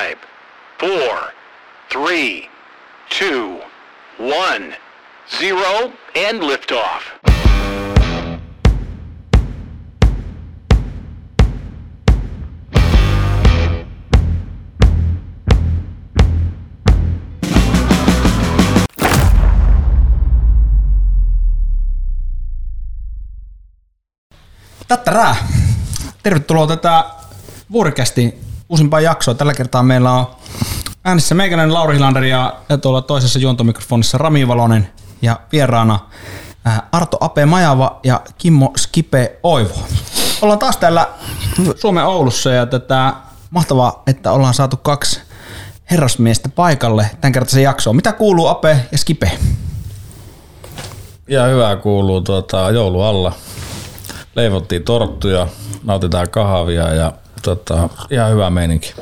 Five, four, three, two, one, zero, and liftoff. Tattara! Tervetuloa tätä vuorikästi uusimpaa jaksoa. Tällä kertaa meillä on äänessä meikäläinen Lauri Hilander ja, ja tuolla toisessa juontomikrofonissa Rami Valonen ja vieraana ää, Arto Ape Majava ja Kimmo Skipe Oivo. Ollaan taas täällä Suomen Oulussa ja tätä mahtavaa, että ollaan saatu kaksi herrasmiestä paikalle tämän kertaisen jaksoon. Mitä kuuluu Ape ja Skipe? Ja hyvää kuuluu tuota, joulu alla. Leivottiin torttuja, nautitaan kahvia ja tota, ihan hyvä meininki.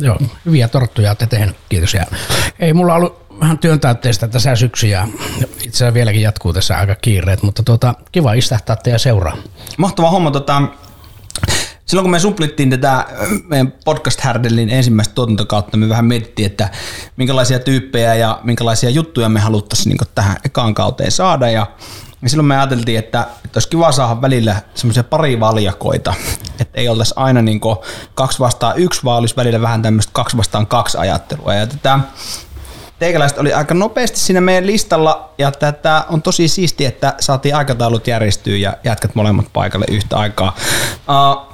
Joo, hyviä torttuja olette tehnyt, kiitos. Ja ei mulla ollut vähän työntäytteistä tässä syksyä. Itse asiassa vieläkin jatkuu tässä aika kiireet, mutta tuota, kiva istähtää teidän seuraa. Mahtava homma. Tota, silloin kun me suplittiin tätä äh, meidän podcast Härdelin ensimmäistä tuotantokautta, me vähän mietittiin, että minkälaisia tyyppejä ja minkälaisia juttuja me haluttaisiin niin tähän ekaan kauteen saada. Ja, ja silloin me ajateltiin, että, että olisi kiva saada välillä semmoisia pari valjakoita, että ei oltaisi aina niin kaksi vastaan yksi, vaan olisi välillä vähän tämmöistä kaksi vastaan kaksi ajattelua. Ja tätä, teikäläiset oli aika nopeasti siinä meidän listalla ja tätä on tosi siistiä, että saatiin aikataulut järjestyä ja jätkät molemmat paikalle yhtä aikaa. Uh,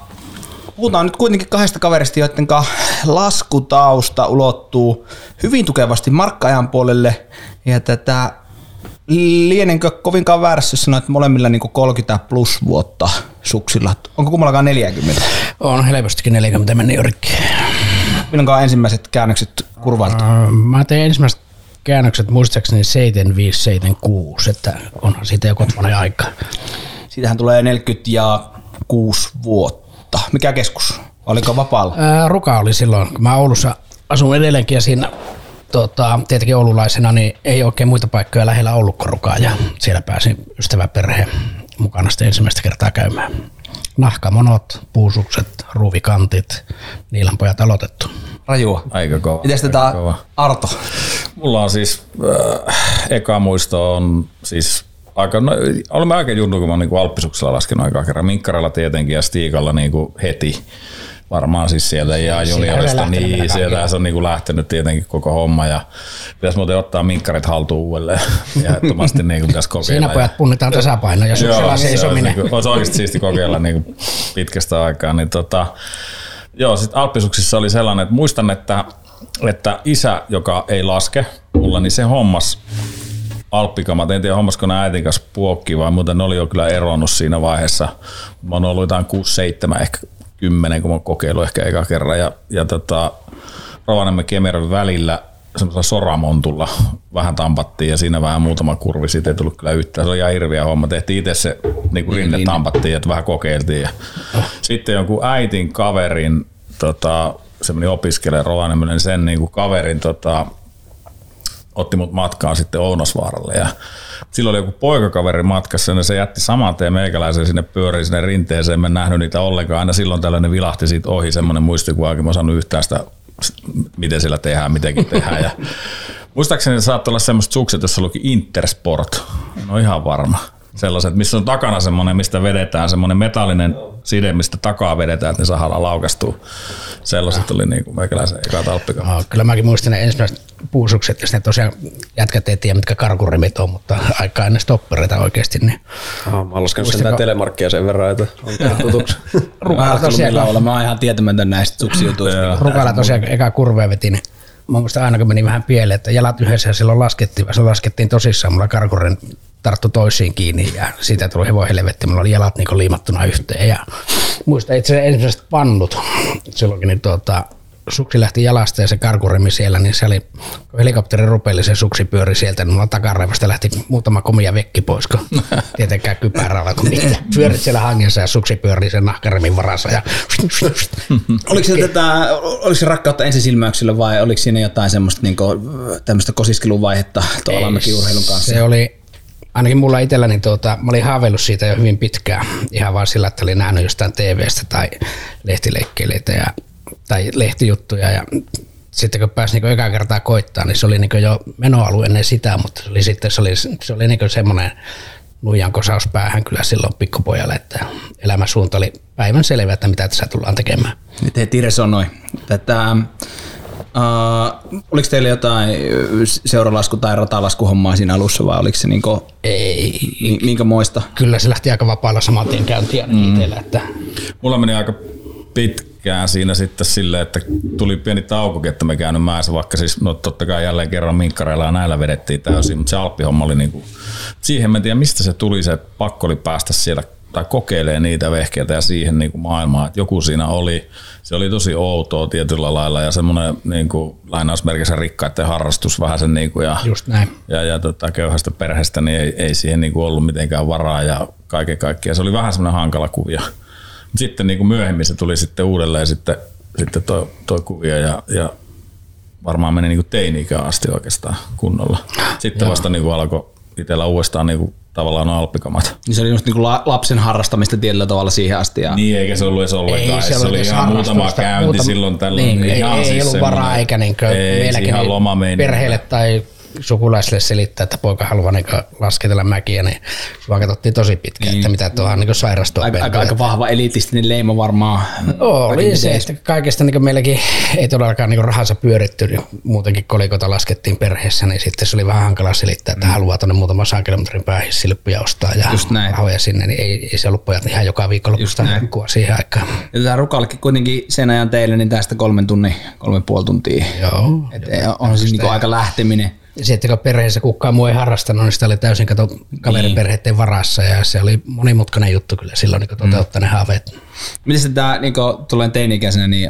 puhutaan nyt kuitenkin kahdesta kaverista, joiden laskutausta ulottuu hyvin tukevasti markkaajan puolelle ja tätä lienenkö kovinkaan väärässä jos sanoa, että molemmilla niin 30 plus vuotta suksilla. Onko kummallakaan 40? On helpostikin 40 meni jo rikki. Milloinkaan ensimmäiset käännökset kurvalta? Mä tein ensimmäiset käännökset muistaakseni 7576, että onhan siitä jo kotvainen aika. Siitähän tulee 46 vuotta. Mikä keskus? Oliko vapaalla? Ää, Ruka oli silloin, kun mä Oulussa asun edelleenkin ja siinä tota, tietenkin oululaisena, niin ei oikein muita paikkoja lähellä ollut kuin Rukaa ja siellä pääsin ystäväperheen mukana sitten ensimmäistä kertaa käymään. Nahkamonot, puusukset, ruuvikantit, niillä on pojat aloitettu. Rajua. Aika kova. Mites tätä kova. Arto? Mulla on siis, äh, eka muisto on siis aika, no, olemme aika junnu, kun mä oon niin alppisuksella laskenut aika kerran. Minkkaralla tietenkin ja Stiikalla niin kuin heti. Varmaan siis sieltä ja Julialista, lähtenyt niin sieltä se on niin kuin lähtenyt tietenkin koko homma ja pitäisi muuten ottaa minkkarit haltuun uudelleen ja ehdottomasti niin kuin pitäisi kokeilla. Siinä ja- pojat punnitaan tasapaino ja suksella Joo, se olisi, seisominen. niinku, olisi oikeasti siisti kokeilla niinku pitkästä aikaa. Niin tota, joo, sit Alppisuksissa oli sellainen, että muistan, että, että isä, joka ei laske mulla, niin se hommas alppikamat. En tiedä, hommasko ne äitin kanssa puokki vai muuten ne oli jo kyllä eronnut siinä vaiheessa. Mä oon ollut jotain 6-7, ehkä 10, kun mä oon kokeillut ehkä eka kerran. Ja, ja tota, Rovaniemen Kemerin välillä semmoisella soramontulla vähän tampattiin ja siinä vähän muutama kurvi, siitä ei tullut kyllä yhtään. Se oli ihan hirviä homma. Tehtiin itse se niin kuin rinne tampattiin, että vähän kokeiltiin. Ja sitten jonkun äitin kaverin, tota, semmoinen opiskelija Rovaniemellä, niin sen niin kuin kaverin tota, otti mut matkaan sitten Ounosvaaralle ja silloin oli joku poikakaveri matkassa ja se jätti saman tien meikäläisen sinne pyöriin sinne rinteeseen. En nähnyt niitä ollenkaan. Aina silloin tällainen vilahti siitä ohi semmoinen muistikuva, kun mä saanut yhtään sitä, miten sillä tehdään, mitenkin tehdään. Ja muistaakseni se saattoi olla semmoiset sukset, jossa luki Intersport. Ole ihan varma. Sellaiset, missä on takana semmoinen, mistä vedetään semmoinen metallinen side, mistä takaa vedetään, että ne saadaan laukastua. Sellaiset oli niin kuin meikäläisen eka talppikamat. No, kyllä mäkin muistin ne ensimmäiset puusukset, ja sitten tosiaan jätkät ei tiedä, mitkä karkurimit on, mutta aika ennen stoppereita oikeasti. Niin Aha, mä oon laskenut sen telemarkkia sen verran, että on tutuksi. Mä Rukalla en tosiaan, millä olla. Mä oon ihan tietämätön näistä suksijutuista. Rukalla tosiaan eka kurvea veti, niin mä muistan aina kun meni vähän pieleen, että jalat yhdessä ja silloin laskettiin, se laskettiin tosissaan, mulla karkurin tarttu toisiin kiinni ja siitä tuli hevon helvetti, mulla oli jalat niin liimattuna yhteen ja muistan itse asiassa ensimmäiset pannut silloinkin, niin tuota, suksi lähti jalasta ja se karkurimi siellä, niin se oli, helikopteri rupeli, se suksi pyöri sieltä, niin mulla takaraivasta lähti muutama komia vekki pois, kun tietenkään kypärällä, kun mitä pyörit siellä hangessa ja suksi pyörii sen nahkarimin varassa ja Oliko se, tätä, oliko se rakkautta ensisilmäyksellä vai oliko siinä jotain semmoista niinku, tämmöistä kosiskeluvaihetta tuon alamäkiurheilun kanssa? Se oli, ainakin mulla itselläni, tuota, mä olin haaveillut siitä jo hyvin pitkään, ihan vaan sillä, että olin nähnyt jostain TV-stä tai lehtileikkeileitä ja tai lehtijuttuja ja sitten kun pääsi niin eka kertaa koittaa, niin se oli niin jo menoalue ennen sitä, mutta se oli sitten se oli, se oli niin semmoinen nuijan kosaus päähän kyllä silloin pikkupojalle, että elämäsuunta oli päivän selvä, että mitä tässä tullaan tekemään. Nyt heti Tire sanoi, että Uh, oliko teillä jotain seuralasku- tai ratalaskuhommaa siinä alussa vai oliko se niinku, ei, minkä muista? Kyllä se lähti aika vapaalla saman tien käyntiin mm. itsellä. Että... Mulla meni aika pitkään siinä sitten silleen, että tuli pieni taukokin, että me käynyt mäessä, vaikka siis no totta kai jälleen kerran minkkareilla ja näillä vedettiin täysin, mutta se alppihomma oli niinku, siihen en tiedä mistä se tuli, se pakko oli päästä siellä tai kokeilee niitä vehkeitä ja siihen niin kuin maailmaan, että joku siinä oli, se oli tosi outoa tietyllä lailla ja semmoinen niin kuin, lainausmerkissä rikkaiden harrastus vähän sen niin kuin, ja, Just näin. ja, ja tota, köyhästä perheestä, niin ei, ei siihen niin kuin ollut mitenkään varaa ja kaiken kaikkiaan. Se oli vähän semmoinen hankala kuvio. Sitten niin kuin myöhemmin se tuli sitten uudelleen sitten, sitten toi, toi kuvio ja, ja varmaan meni niin teini-ikään asti oikeastaan kunnolla. Sitten Joo. vasta niin kuin alkoi itsellä uudestaan niin kuin tavallaan alppikamat. Niin se oli just niinku lapsen harrastamista tietyllä tavalla siihen asti. Ja... Niin, eikä se ollut edes ollenkaan. Ei, se, se oli ihan muutama käynti muutama, silloin tällöin. Niin, ei, ei, siis ei ollut varaa eikä niinkö meilläkin perheelle tai sukulaisille selittää, että poika haluaa niin lasketella mäkiä, niin vaan katsottiin tosi pitkään, niin. että mitä tuohon niin sairastua. Aika, aika, aika, vahva elitistinen leima varmaan. Oli se, että kaikesta niin meilläkin ei todellakaan niin rahansa pyöritty, niin muutenkin kolikota laskettiin perheessä, niin sitten se oli vähän hankala selittää, että mm. haluaa tuonne muutaman saan kilometrin päähän silppuja ostaa ja rahoja sinne, niin ei, ei se ollut pojat ihan joka viikonlopusta nukkua siihen aikaan. Ja tämä Rukallekin kuitenkin sen ajan teille, niin tästä kolmen tunnin, kolme puoli tuntia. Joo. Et on se niin aika lähteminen. Sitten kun perheessä kukaan muu ei harrastanut, niin sitä oli täysin kato kaverin niin. varassa ja se oli monimutkainen juttu kyllä silloin niin toteuttaa mm. ne haaveet. Miten tämä, niin tulee teini-ikäisenä, niin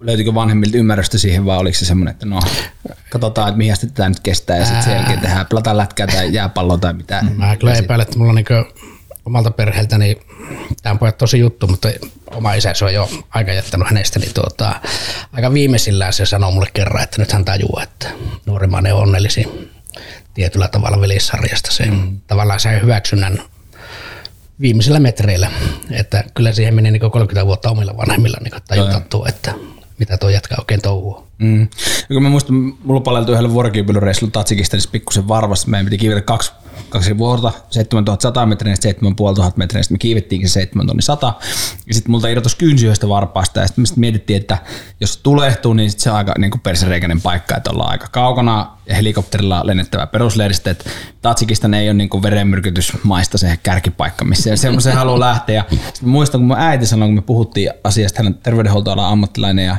löytyykö vanhemmilta ymmärrystä siihen vai oliko se semmoinen, että no katsotaan, että mihin asti tätä nyt kestää ja sitten sen jälkeen tehdään platan lätkää tai jääpalloa tai mitä. Mä kyllä epäilen, että mulla on niin omalta perheeltäni, tämä on tosi juttu, mutta oma isä se on jo aika jättänyt hänestä, niin tuota, aika viimeisillään se sanoo mulle kerran, että nyt hän tajuaa, että nuorimmainen on onnellisin tietyllä tavalla velissarjasta. Se mm. tavallaan sai hyväksynnän viimeisillä metreillä, että kyllä siihen meni niin 30 vuotta omilla vanhemmilla niin tajutattua, että mitä tuo jätkä oikein touhuu. Mm. Ja kun mä muistan, mulla paleltui yhdellä vuorokiipeilyreissulla Tatsikistanissa pikkusen varvassa. Meidän piti kiivetä kaksi, kaksi vuorta, 7100 metriä ja 7500 metriä. Sitten me kiivettiinkin 7100. Ja sitten multa irtosi kynsi yhdestä varpaasta. Ja sitten me mietittiin, että jos tulehtuu, niin sit se on aika niin persereikäinen paikka, että ollaan aika kaukana ja helikopterilla lennettävä peruslehdistä. Että Tatsikistan ei ole niin verenmyrkytysmaista se kärkipaikka, missä se haluaa lähteä. Ja sitten muistan, kun mun äiti sanoi, kun me puhuttiin asiasta, hän on terveydenhuoltoalan ammattilainen ja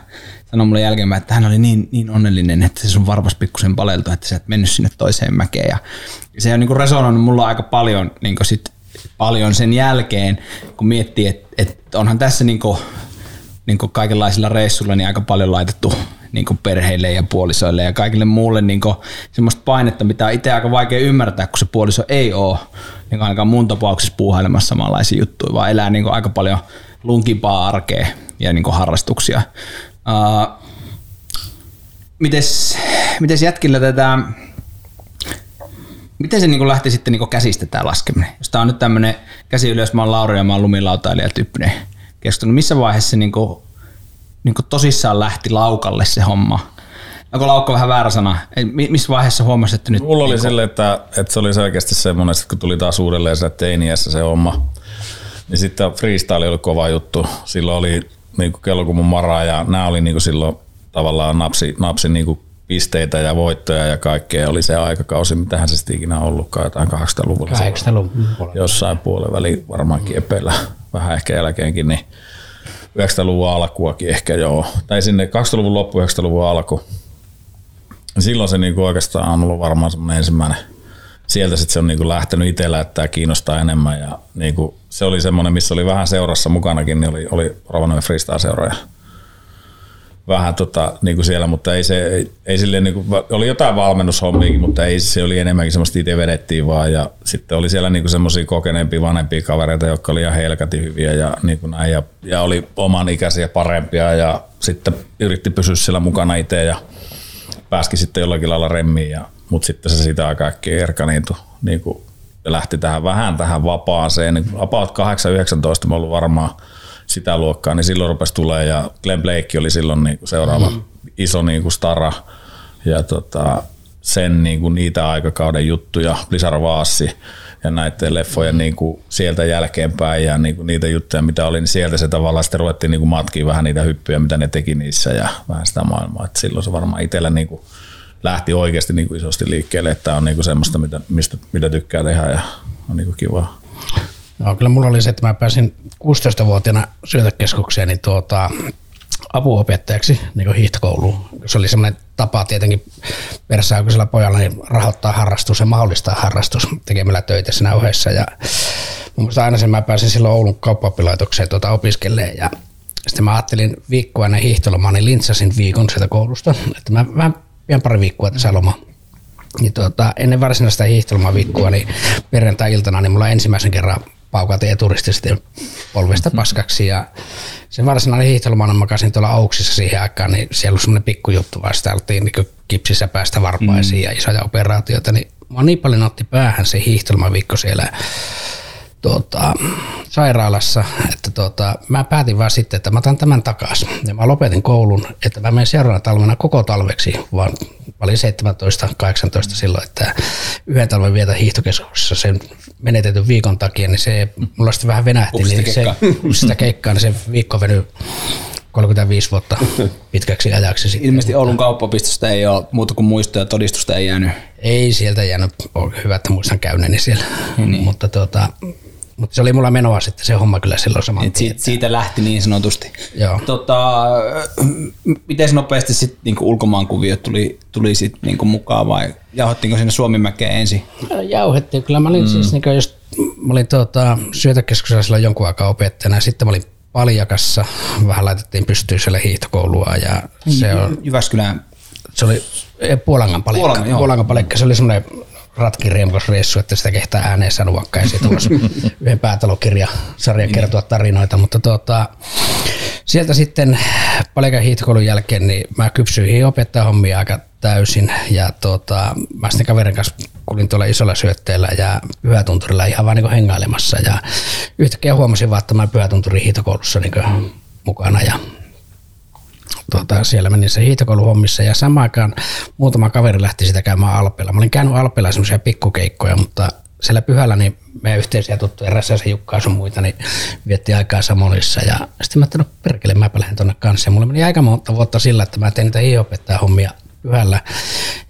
sanoi mulle jälkeen, että hän oli niin, niin onnellinen, että se sun varvas pikkusen paleltu, että sä et mennyt sinne toiseen mäkeen. Ja se on niin resonoinut mulla aika paljon, niin sit, paljon sen jälkeen, kun miettii, että, että onhan tässä niin kuin, niin kuin kaikenlaisilla reissuilla niin aika paljon laitettu niin kuin perheille ja puolisoille ja kaikille muulle niin kuin semmoista painetta, mitä on itse aika vaikea ymmärtää, kun se puoliso ei ole niin ainakaan mun tapauksessa puuhailemassa samanlaisia juttuja, vaan elää niin kuin aika paljon lunkimpaa arkea ja niin kuin harrastuksia. Uh, mites, mites jätkillä tätä, miten se niin lähti sitten niin käsistä tämä laskeminen? Jos tämä on nyt tämmöinen käsi ylös, mä oon Lauri ja mä oon lumilautailija tyyppinen keskustelu. Missä vaiheessa se niin kuin, niin kuin tosissaan lähti laukalle se homma? Onko laukka vähän väärä sana? Missä vaiheessa huomasit, että nyt... Mulla oli niin sille, että, että se oli selkeästi semmoinen, että kun tuli taas uudelleen se teiniässä se homma, niin sitten freestyle oli kova juttu. Silloin oli niin kuin kellokumun maraa ja nämä oli niin kuin silloin tavallaan napsi, napsi niin kuin pisteitä ja voittoja ja kaikkea. Oli se aikakausi, mitähän se sitten ikinä ollutkaan, jotain 80-luvulla. 80-luvulla. Jossain puolen väli varmaankin epeillä, vähän ehkä jälkeenkin, niin 90-luvun alkuakin ehkä joo. Tai sinne 20-luvun loppu, 90-luvun alku. Silloin se niin oikeastaan on ollut varmaan semmoinen ensimmäinen – sieltä sitten se on niinku lähtenyt itsellä, että tämä kiinnostaa enemmän. Ja niinku, se oli semmoinen, missä oli vähän seurassa mukanakin, niin oli, oli Rovaniemen freestyle-seuroja vähän tota, niinku siellä, mutta ei se, ei, ei silleen, niinku, oli jotain valmennushommiakin, mutta ei se oli enemmänkin semmoista itse vedettiin vaan. Ja sitten oli siellä niinku semmoisia kokeneempia, vanhempia kavereita, jotka oli ihan helkati hyviä ja, niinku näin, ja, ja, oli oman ikäisiä parempia ja sitten yritti pysyä siellä mukana itse ja pääski sitten jollakin lailla remmiin ja mutta sitten se sitä kaikki erkaniintui niin kuin lähti tähän vähän tähän vapaaseen. Niin about 8-19 mä ollut varmaan sitä luokkaa, niin silloin rupesi tulee ja Glenn Blake oli silloin niin kuin seuraava mm. iso niin kuin stara ja tota, sen niin kuin niitä aikakauden juttuja, Blizzard Vaassi ja näiden leffojen niin kuin sieltä jälkeenpäin ja niin kuin niitä juttuja, mitä oli, niin sieltä se tavallaan sitten ruvettiin niin kuin matkiin vähän niitä hyppyjä, mitä ne teki niissä ja vähän sitä maailmaa. Et silloin se varmaan itsellä niin kuin lähti oikeasti niin kuin isosti liikkeelle, että on niin kuin semmoista, mitä, mistä, mitä tykkää tehdä ja on niin kuin kivaa. No, kyllä mulla oli se, että mä pääsin 16-vuotiaana syötökeskukseen niin tuota, apuopettajaksi niin hiihtokouluun. Se oli semmoinen tapa tietenkin persäaikaisella pojalla niin rahoittaa harrastus ja mahdollistaa harrastus tekemällä töitä siinä ohessa. Ja mun aina sen mä pääsin silloin Oulun kauppaoppilaitokseen tuota opiskelemaan ja sitten mä ajattelin viikkoa ennen hiihtolomaa, niin lintsasin viikon sieltä koulusta, että mä vähän pian pari viikkoa tässä lomaa. Niin tuota, ennen varsinaista hiihtolomaviikkoa, niin perjantai-iltana, niin mulla ensimmäisen kerran paukat eturisti sitten polvesta paskaksi ja sen varsinainen hiihtolomana makasin tuolla Auksissa siihen aikaan, niin siellä oli semmoinen pikkujuttu vaan sitä oltiin niin kipsissä päästä varpaisiin mm. ja isoja operaatioita, niin mä niin paljon otti päähän se hiihtolomaviikko siellä tuota, sairaalassa, että tuota, mä päätin vaan sitten, että mä otan tämän takaisin. Ja mä lopetin koulun, että mä menen seuraavana talvena koko talveksi, vaan mä olin 17-18 silloin, että yhden talven vietä hiihtokeskuksessa sen menetetyn viikon takia, niin se mulla sitten vähän venähti, niin se, sitä keikkaa, niin se viikko venyi 35 vuotta pitkäksi ajaksi. Sitten. Ilmeisesti Oulun kauppapistosta ei ole muuta kuin muistoja ja todistusta ei jäänyt. Ei sieltä jäänyt, on hyvä, että muistan käyneeni siellä, niin. mutta tuota, mutta se oli mulla menoa sitten se homma kyllä silloin saman Et siitä, siitä lähti niin sanotusti. Joo. Tota, miten nopeasti sitten niinku ulkomaankuviot tuli, tuli sit niinku mukaan vai jauhattiinko sinne Suomimäkeen ensin? Jauhettiin. Kyllä mä olin mm. siis, niinku, just, mä olin tuota, syötäkeskuksella silloin jonkun aikaa opettajana ja sitten mä olin Paljakassa, vähän laitettiin pystyyn siellä hiihtokoulua ja se on... Jyväskylän se oli Puolangan palikka. Puolangan, Puolangan palikka. Se oli semmoinen ratkireimukosreissu, että sitä kehtää ääneen sanoakaan. Ja siitä yhden päätalokirjasarjan niin. kertoa tarinoita, mutta tuota, sieltä sitten palikan hiihtokoulun jälkeen niin mä kypsyin opettaa hommia aika täysin ja tuota, mä sitten kaverin kanssa kulin tuolla isolla syötteellä ja pyhätunturilla ihan vaan niin hengailemassa ja yhtäkkiä huomasin vaan, että mä pyhätunturin hiihtokoulussa niin mukana ja tuota, siellä menin se hiihtokouluhommissa ja samaan muutama kaveri lähti sitä käymään Alpeella. Mä olin käynyt Alpeella semmoisia pikkukeikkoja, mutta siellä pyhällä niin meidän yhteisiä tuttuja, Räsäsen Jukka sun muita, niin vietti aikaa Samonissa. Ja sitten mä ajattelin, no perkele, mäpä lähden tuonne kanssa. Ja mulla meni aika monta vuotta sillä, että mä tein niitä hiihopettaja hommia pyhällä.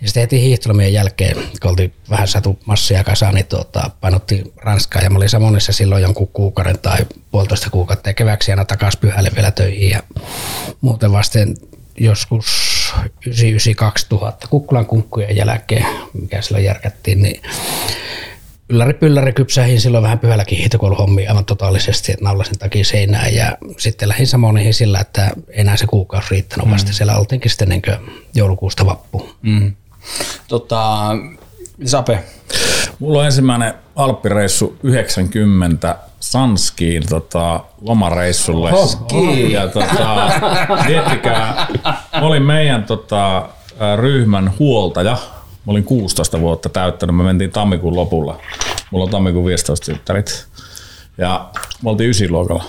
Ja sitten heti hiihtolomien jälkeen, kun oltiin vähän satu massia kasaan, niin tuota, painotti Ranskaa. Ja mä olin Samonissa silloin jonkun kuukauden tai puolitoista kuukautta ja keväksi aina takaisin pyhälle vielä. Ja muuten vasten joskus 99-2000 Kukkulan kunkkujen jälkeen, mikä silloin järkättiin, niin ylläri pylläri kypsähin silloin vähän pyhälläkin hiihtokouluhommia aivan totaalisesti, että naulasin takia seinään ja sitten lähdin samonihin sillä, että enää se kuukausi riittänyt mm. vasta. Siellä oltiinkin sitten niin joulukuusta vappu. Mm. Tota, Sape? Mulla on ensimmäinen Alppireissu 90 Sanskiin tota, lomareissulle. Ja tota, miettikää, mä olin meidän tota, ryhmän huoltaja – Mä olin 16 vuotta täyttänyt, me mentiin tammikuun lopulla. Mulla on tammikuun 15 tyttärit. Ja me oltiin ysiluokalla.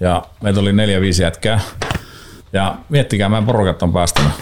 Ja meitä oli neljä viisi jätkää. Ja miettikää, mä porukat on päästänyt.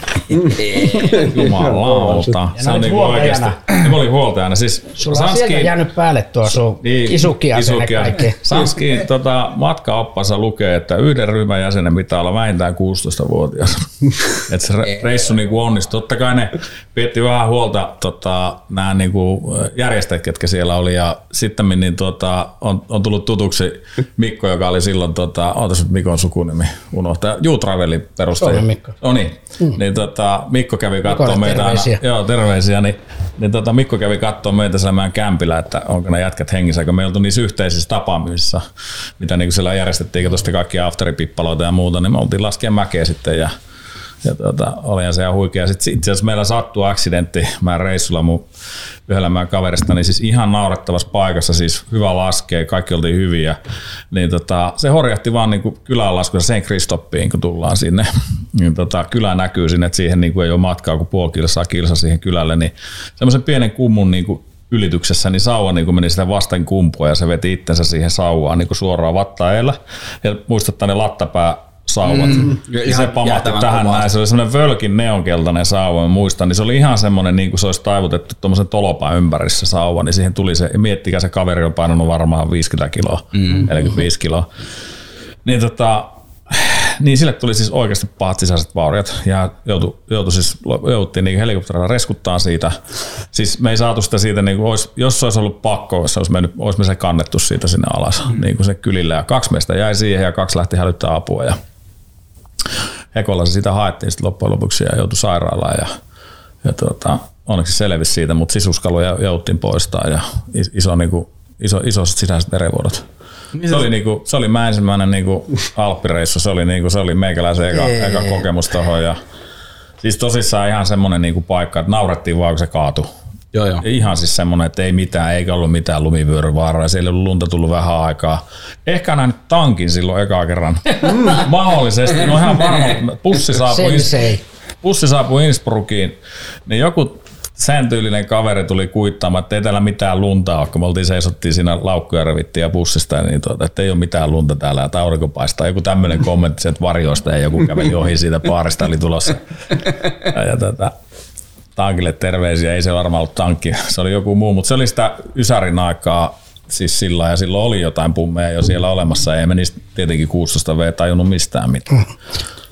Jumalauta. Se on niinku oikeasti. Mä olin huoltajana. Siis Sulla Sanski, on sieltä jäänyt päälle tuo sun niin, isukia kaikki. Sanskiin tota, matkaoppansa lukee, että yhden ryhmän jäsenen pitää olla vähintään 16-vuotias. että se reissu niinku onnistui. Totta kai ne pietti vähän huolta tota, nämä niinku järjestäjät, ketkä siellä oli. Ja sitten niin, tota, on, on, tullut tutuksi Mikko, joka oli silloin, tota, ootas nyt Mikon sukunimi unohtaa, Juutravelin perustaja. Mikko. Oh, niin. Mm. niin tota, Mikko kävi katsomaan meitä terveisiä. aina. Joo, terveisiä. Niin, niin tota, Mikko kävi katsomaan meitä siellä meidän kämpillä, että onko ne jätkät hengissä, kun me oltu niissä yhteisissä tapaamisissa, mitä niin siellä järjestettiin, kun tuosta kaikki afteripippaloita ja muuta, niin me oltiin laskea mäkeä sitten ja ja tuota, olihan se ihan huikea. Sitten itse asiassa meillä sattui accidentti, mä reissulla mun yhdellä meidän kaverista, niin siis ihan naurettavassa paikassa, siis hyvä laskee, kaikki oltiin hyviä. Niin tota, se horjahti vaan niin kylän laskussa sen Kristoppiin, kun tullaan sinne. Niin tota, kylä näkyy sinne, että siihen niin kuin ei ole matkaa kuin puoli kilsaa kilsa siihen kylälle, niin semmoisen pienen kummun niin kuin ylityksessä, niin sauva niin meni sitä vasten kumpua ja se veti itsensä siihen sauvaan niin suoraan vattaella. Ja muistuttaa ne lattapää sauvat. Mm, ja se pamahti tähän kovaa. näin. Se oli semmoinen völkin neonkeltainen sauva, mä muistan. Niin se oli ihan semmoinen, niin kuin se olisi taivutettu tuommoisen tolopan ympärissä sauva, niin siihen tuli se, miettikää se kaveri on painanut varmaan 50 kiloa, mm. 45 kiloa. Niin tota, niin sille tuli siis oikeasti pahat sisäiset vauriot ja joutui, joutui siis, jouttiin niin helikopterilla reskuttaa siitä. Siis me ei saatu sitä siitä, niin kuin olisi, jos se olisi ollut pakko, se olisi, mennyt, olisi me se kannettu siitä sinne alas, mm. niin kuin se kylillä. Ja kaksi meistä jäi siihen ja kaksi lähti hälyttää apua ja Hekolla se sitä haettiin sitten loppujen lopuksi ja joutui sairaalaan ja, ja tuota, onneksi selvisi siitä, mutta sisuskaluja jouttiin poistaa ja iso, niin kuin, iso, iso sisäiset verenvuodot. Niin se, oli niinku, se oli mä ensimmäinen niinku alppireissu, se oli, niinku, se oli meikäläisen eka, eka kokemus tohon. Ja, siis tosissaan ihan semmoinen niinku paikka, että naurettiin vaan kun se kaatui. Joo, joo. Ihan siis semmoinen, että ei mitään, eikä ollut mitään lumivyöryvaaraa, siellä ei ollut lunta tullut vähän aikaa. Ehkä näin tankin silloin ekaa kerran. Mm. Mahdollisesti, no ihan varma, pussi saapui, pussi saapui Innsbruckiin, niin joku sen tyylinen kaveri tuli kuittaamaan, että ei täällä mitään lunta ole, kun me oltiin seisottiin siinä laukkuja revittiin ja bussista, niin tuota, että ei ole mitään lunta täällä ja aurinko paistaa. Joku tämmöinen kommentti sieltä varjoista ja joku käveli ohi siitä paarista, oli tulossa. Ja, ja tuota, tankille terveisiä, ei se varmaan ollut tankki, se oli joku muu, mutta se oli sitä Ysärin aikaa siis sillä ja silloin oli jotain pummeja jo siellä olemassa, ei me niistä tietenkin 16 V tajunnut mistään mitään.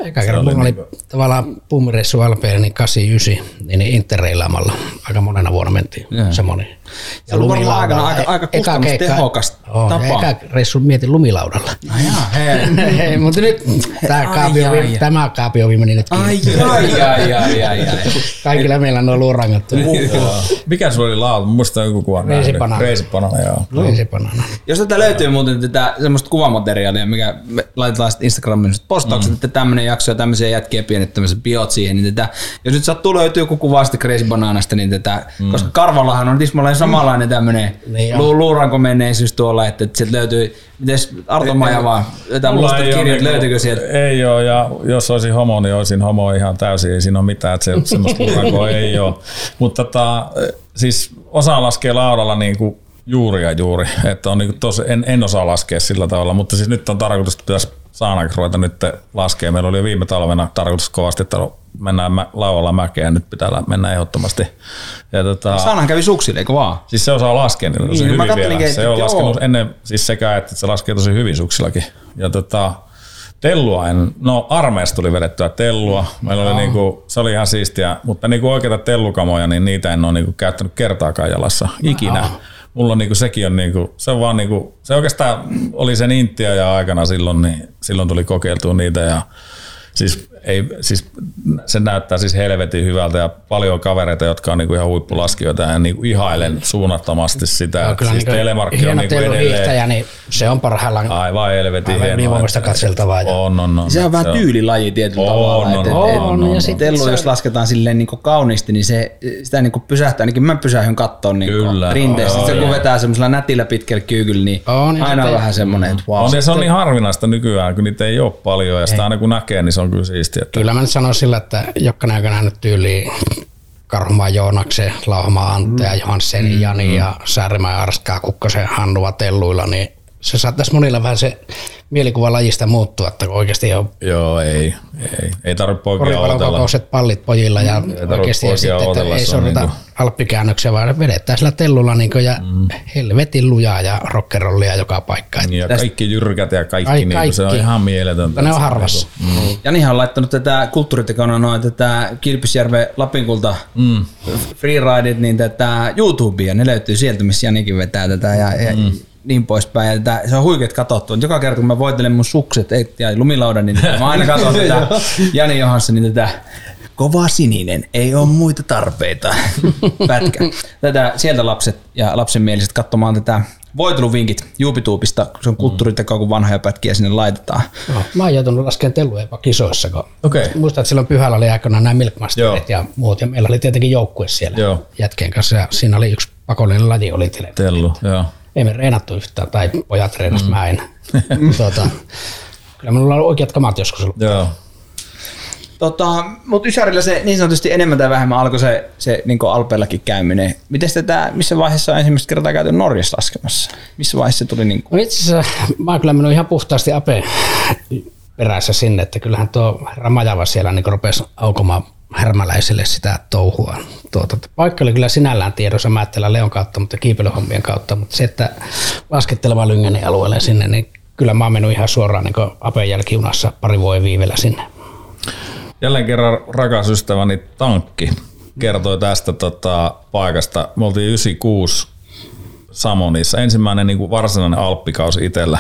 Eka kerran mulla oli niin tavallaan pummireissu Alpeille niin 89, niin interreilaamalla aika monena vuonna mentiin yeah. semmoinen. Ja se oli aika, aika, aika kustannustehokas oh, tapa. Eka reissu mietin lumilaudalla. Ai hei. hei, mutta nyt tämä kaapio, ai, ai, tämä kaapio meni nyt ai, ai, ai, ai, ai, ai. Kaikilla meillä on nuo luurangat. Mikä sulla oli lauta? Muista joku kuva. Reisipanana. Reisipanana, joo. Reisipanana. Jos tätä löytyy muuten tätä semmoista kuvamateriaalia, mikä me laitetaan sitten Instagramin postaukset, mm. että tämmöinen jakso ja tämmöisiä jätkiä pienet tämmöiset biot siihen, niin tätä, jos nyt sattuu löytyy joku kuva sitten Crazy Bananasta, niin tätä, mm. koska Karvallahan on tismalleen samanlainen tämmöinen niin lu, luuranko menneisyys tuolla, että, että sieltä löytyy, mites Arto Maja vaan, jotain mustat kirjat, niinku, löytyykö sieltä? Ei ole, ja jos olisin homo, niin olisin homo ihan täysin, ei siinä ole mitään, että se, semmoista luurankoa ei ole. Mutta tota, siis osa laskee laudalla niin kuin juuri ja juuri, että on niin tosi, en, en osaa laskea sillä tavalla, mutta siis nyt on tarkoitus, että pitäisi saanakin ruveta nyt laskea. Meillä oli viime talvena tarkoitus kovasti, että mennään mä, lauvalla mäkeen, nyt pitää mennä ehdottomasti. Ja tota, Saanahan kävi suksille, eikö vaan? Siis se osaa laskea niin tosi niin, hyvin vielä. Se on laskenut joo. ennen siis sekä, että se laskee tosi hyvin suksillakin. Ja tota, Tellua en, no armeesta tuli vedettyä tellua. Meillä oli niinku, se oli ihan siistiä, mutta niinku oikeita tellukamoja, niin niitä en ole niinku käyttänyt kertaakaan jalassa ikinä. No mulla niinku sekin on niinku, se on vaan niinku, se oikeastaan oli sen Intia ja aikana silloin, niin silloin tuli kokeiltua niitä ja siis ei, siis se näyttää siis helvetin hyvältä ja paljon kavereita, jotka on niinku ihan huippulaskijoita ja niinku ihailen suunnattomasti sitä. No, kyllä siis niinku telemarkki on niinku edelleen. niin se on parhaillaan aivan helvetin hienoa. Ylivoimasta katseltavaa. Ja. On, on, on. Se on vähän tyylilaji tietyllä on, tavalla. On, on, on, on, on, ja sitten tellu, jos lasketaan silleen niinku kauniisti, niin se, sitä niinku pysähtää, ainakin mä pysähdyn kattoon niinku rinteessä. Sitten kun vetää semmoisella nätillä pitkällä kyykyllä, niin on, aina on vähän semmoinen, että wow. On, ja se on niin harvinaista nykyään, kun niitä ei ole paljon ja sitä aina kun näkee, niin se on kyllä siistiä. Kyllä mä nyt sanon sillä, että jokainen, joka nähnyt tyyliin Karhumaa Joonaksen, Lauhamaa Antte ja Johansen mm, Jani mm. ja Säärimä Arskaa Kukkosen Hannua Telluilla, niin se saattaisi monilla vähän se mielikuva lajista muuttua, että oikeasti on... Joo, ei. Ei, ei tarvitse poikia odotella. pallit pojilla ja ei oikeasti ja sitten, että ei sorreta niin alppikäännöksiä, vaan vedetään sillä tellulla niin ja mm. helvetin lujaa ja rockerollia joka paikka. Niin, ja kaikki jyrkät ja kaikki, Ai, kaikki. Niin, se on ihan mieletöntä. Ne on harvassa. Mm. Janihan on laittanut tätä kulttuuritekona noin tätä Kilpisjärven Lapinkulta mm. freerideit, niin tätä YouTubea, ne löytyy sieltä, missä Janikin vetää tätä ja, ja mm niin poispäin. Ja tätä, se on huikeet katsottu. Joka kerta kun mä voitelen mun sukset et, ja lumilaudan, niin mä aina katson tätä Jani Johanssonin tätä kova sininen, ei ole muita tarpeita. Pätkä. Tätä, sieltä lapset ja lapsenmieliset katsomaan tätä voiteluvinkit YouTubesta, se on kulttuuriteko, kun vanhoja pätkiä sinne laitetaan. No, mä oon joutunut laskemaan telluja jopa kisoissa, kun okay. muistan, että silloin pyhällä oli aikanaan nämä Milkmasterit ja muut, ja meillä oli tietenkin joukkue siellä Joo. jätkien kanssa, ja siinä oli yksi pakollinen laji, oli tellu. Tellu, joo ei me reenattu yhtään, tai pojat treenas, mm. mä en. tuota, kyllä minulla on oikeat kamat joskus ollut. Joo. Tota, mutta Ysärillä se niin sanotusti enemmän tai vähemmän alkoi se, se niin Alpeillakin käyminen. Miten tätä, missä vaiheessa on ensimmäistä kertaa käyty Norjassa laskemassa? Missä vaiheessa se tuli? Niin kuin? No itse asiassa mä oon kyllä mennyt ihan puhtaasti Ape perässä sinne, että kyllähän tuo Ramajava siellä niin rupesi aukomaan härmäläisille sitä touhua. Tuota, paikka oli kyllä sinällään tiedossa Määttelä Leon kautta, mutta kiipeilyhommien kautta, mutta se, että lasketteleva Lyngenin alueelle sinne, niin kyllä mä oon mennyt ihan suoraan niin Apen jälkijunassa pari vuoden viivellä sinne. Jälleen kerran rakas ystäväni Tankki kertoi tästä tota, paikasta. Me oltiin 96 Samonissa. Ensimmäinen niin kuin varsinainen alppikausi itsellä.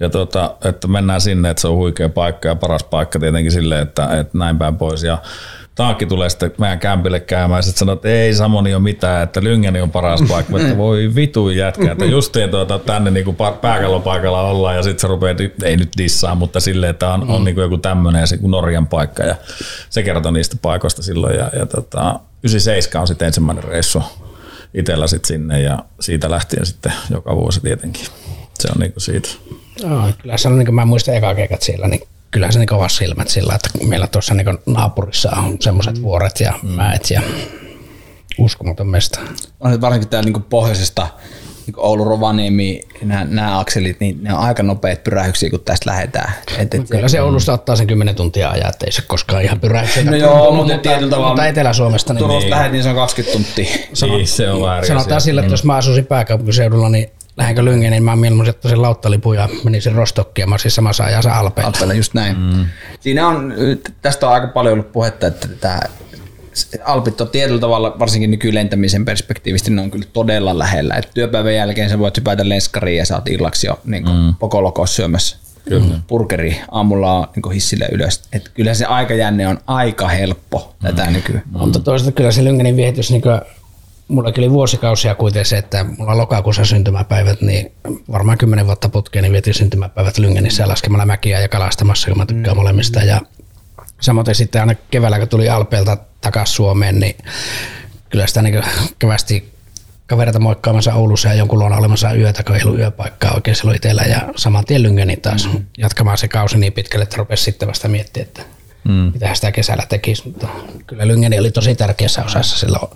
Ja tota, että mennään sinne, että se on huikea paikka ja paras paikka tietenkin silleen, että, että näin päin pois. Ja Taakki tulee sitten meidän kämpille käymään ja sitten sanoo, että ei Samoni ole mitään, että Lyngeni on paras paikka. että voi vitu jätkä, että justiin tuota, tänne niin pääkallon paikalla ollaan ja sitten se rupeaa, ei nyt dissaa, mutta silleen, että on, on niin kuin joku tämmöinen ja Norjan paikka ja se kertoo niistä paikoista silloin ja, ja tota, 97 on sitten ensimmäinen reissu itsellä sitten sinne ja siitä lähtien sitten joka vuosi tietenkin. Se on niin kuin siitä. No, kyllä se on, niin kuin mä muistan eka keikat siellä, niin kyllä se niin kovat silmät sillä, että meillä tuossa niin naapurissa on semmoiset mm. vuoret ja mm. mäet ja uskomaton mesta. On se varsinkin täällä niin pohjoisesta niin Oulu, Rovaniemi, nämä, nämä akselit, niin ne on aika nopeat pyrähyksiä, kun tästä lähdetään. Et, et, Kyllä se Oulusta ottaa sen 10 tuntia ajaa, ettei se koskaan ihan pyrähyksiä. No joo, mutta tietyllä tavalla. Mutta Etelä-Suomesta. Niin, Turusta niin. lähdet, niin se on 20 tuntia. Niin, se on väärin. Sanotaan sillä, että jos mä asuisin pääkaupunkiseudulla, niin lähdenkö Lyngen, niin mä mieluummin ottaisin lauttalipun ja menisin Rostokkiin ja mä olisin samassa ajassa Alpeilla. Alpeilla, just näin. Mm. Siinä on, tästä on aika paljon ollut puhetta, että tämä Alpit on tietyllä tavalla, varsinkin nykylentämisen perspektiivistä, ne on kyllä todella lähellä. Et työpäivän jälkeen sä voit hypätä lenskariin ja sä oot illaksi jo niin mm. pokolokossa syömässä Kyllä. burgeri aamulla on niin hissille ylös. Et kyllä se aikajänne on aika helppo mm. tätä nykyään. Mm. Mutta toisaalta kyllä se Lyngenin viehitys niin mulla oli vuosikausia kuitenkin se, että mulla lokakuussa syntymäpäivät, niin varmaan kymmenen vuotta putkeen niin vietin syntymäpäivät Lyngenissä laskemalla mäkiä ja kalastamassa, kun mä tykkään mm. molemmista. Ja samoin sitten aina keväällä, kun tuli Alpeelta takaisin Suomeen, niin kyllä sitä niin kevästi kavereita moikkaamassa Oulussa ja jonkun luona olemassa yötä, kun ei ollut yöpaikkaa oikein silloin itsellä ja saman tien Lyngeni taas mm. jatkamaan se kausi niin pitkälle, että rupesi sitten vasta miettiä, että mm. mitä sitä kesällä tekisi, mutta kyllä Lyngeni oli tosi tärkeässä osassa silloin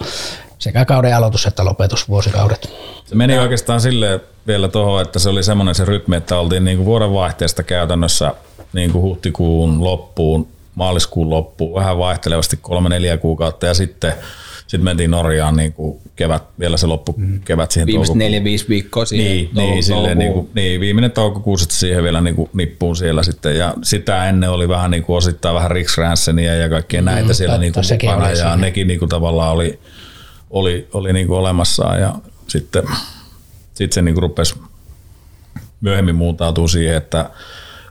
sekä kauden aloitus että lopetusvuosikaudet. Se meni oikeastaan silleen vielä tuohon, että se oli semmoinen se rytmi, että oltiin niin kuin vuodenvaihteesta käytännössä niin kuin huhtikuun loppuun, maaliskuun loppuun, vähän vaihtelevasti kolme-neljä kuukautta ja sitten sitten mentiin Norjaan niin kuin kevät, vielä se loppu mm. kevät siihen Viimeiset neljä, viisi viikkoa siihen niin, niin, silleen, niin, kuin, niin, viimeinen toukokuun sitten siihen vielä niin kuin nippuun siellä sitten. Ja sitä ennen oli vähän niin kuin osittain vähän Riks ja kaikkea mm, näitä siellä niin kuin mukana. Ja nekin niin kuin tavallaan oli, oli, oli niin kuin olemassa ja sitten sit se niin kuin rupesi myöhemmin muutautuu siihen, että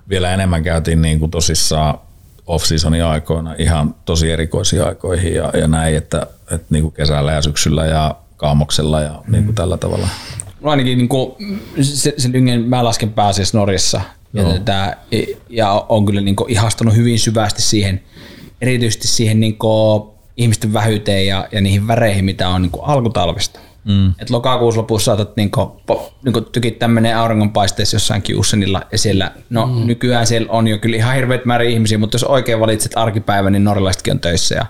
vielä enemmän käytiin niin kuin tosissaan off-seasonin aikoina ihan tosi erikoisiin aikoihin ja, ja näin, että, että niin kuin kesällä ja syksyllä ja kaamoksella ja mm. niin kuin tällä tavalla. Mulla ainakin niin kuin, se, se Lyngen, mä lasken pääasiassa Norjassa ja, tätä, ja on kyllä niin kuin ihastunut hyvin syvästi siihen, erityisesti siihen niin kuin ihmisten vähyyteen ja, ja niihin väreihin, mitä on niin kuin alkutalvesta. Mm. Et lokakuussa lopussa saatat niinku, po, niinku tykittää menee auringonpaisteessa jossain kiussenilla ja siellä, no mm. nykyään siellä on jo kyllä ihan hirveät määrä ihmisiä, mutta jos oikein valitset arkipäivän, niin norjalaisetkin on töissä ja,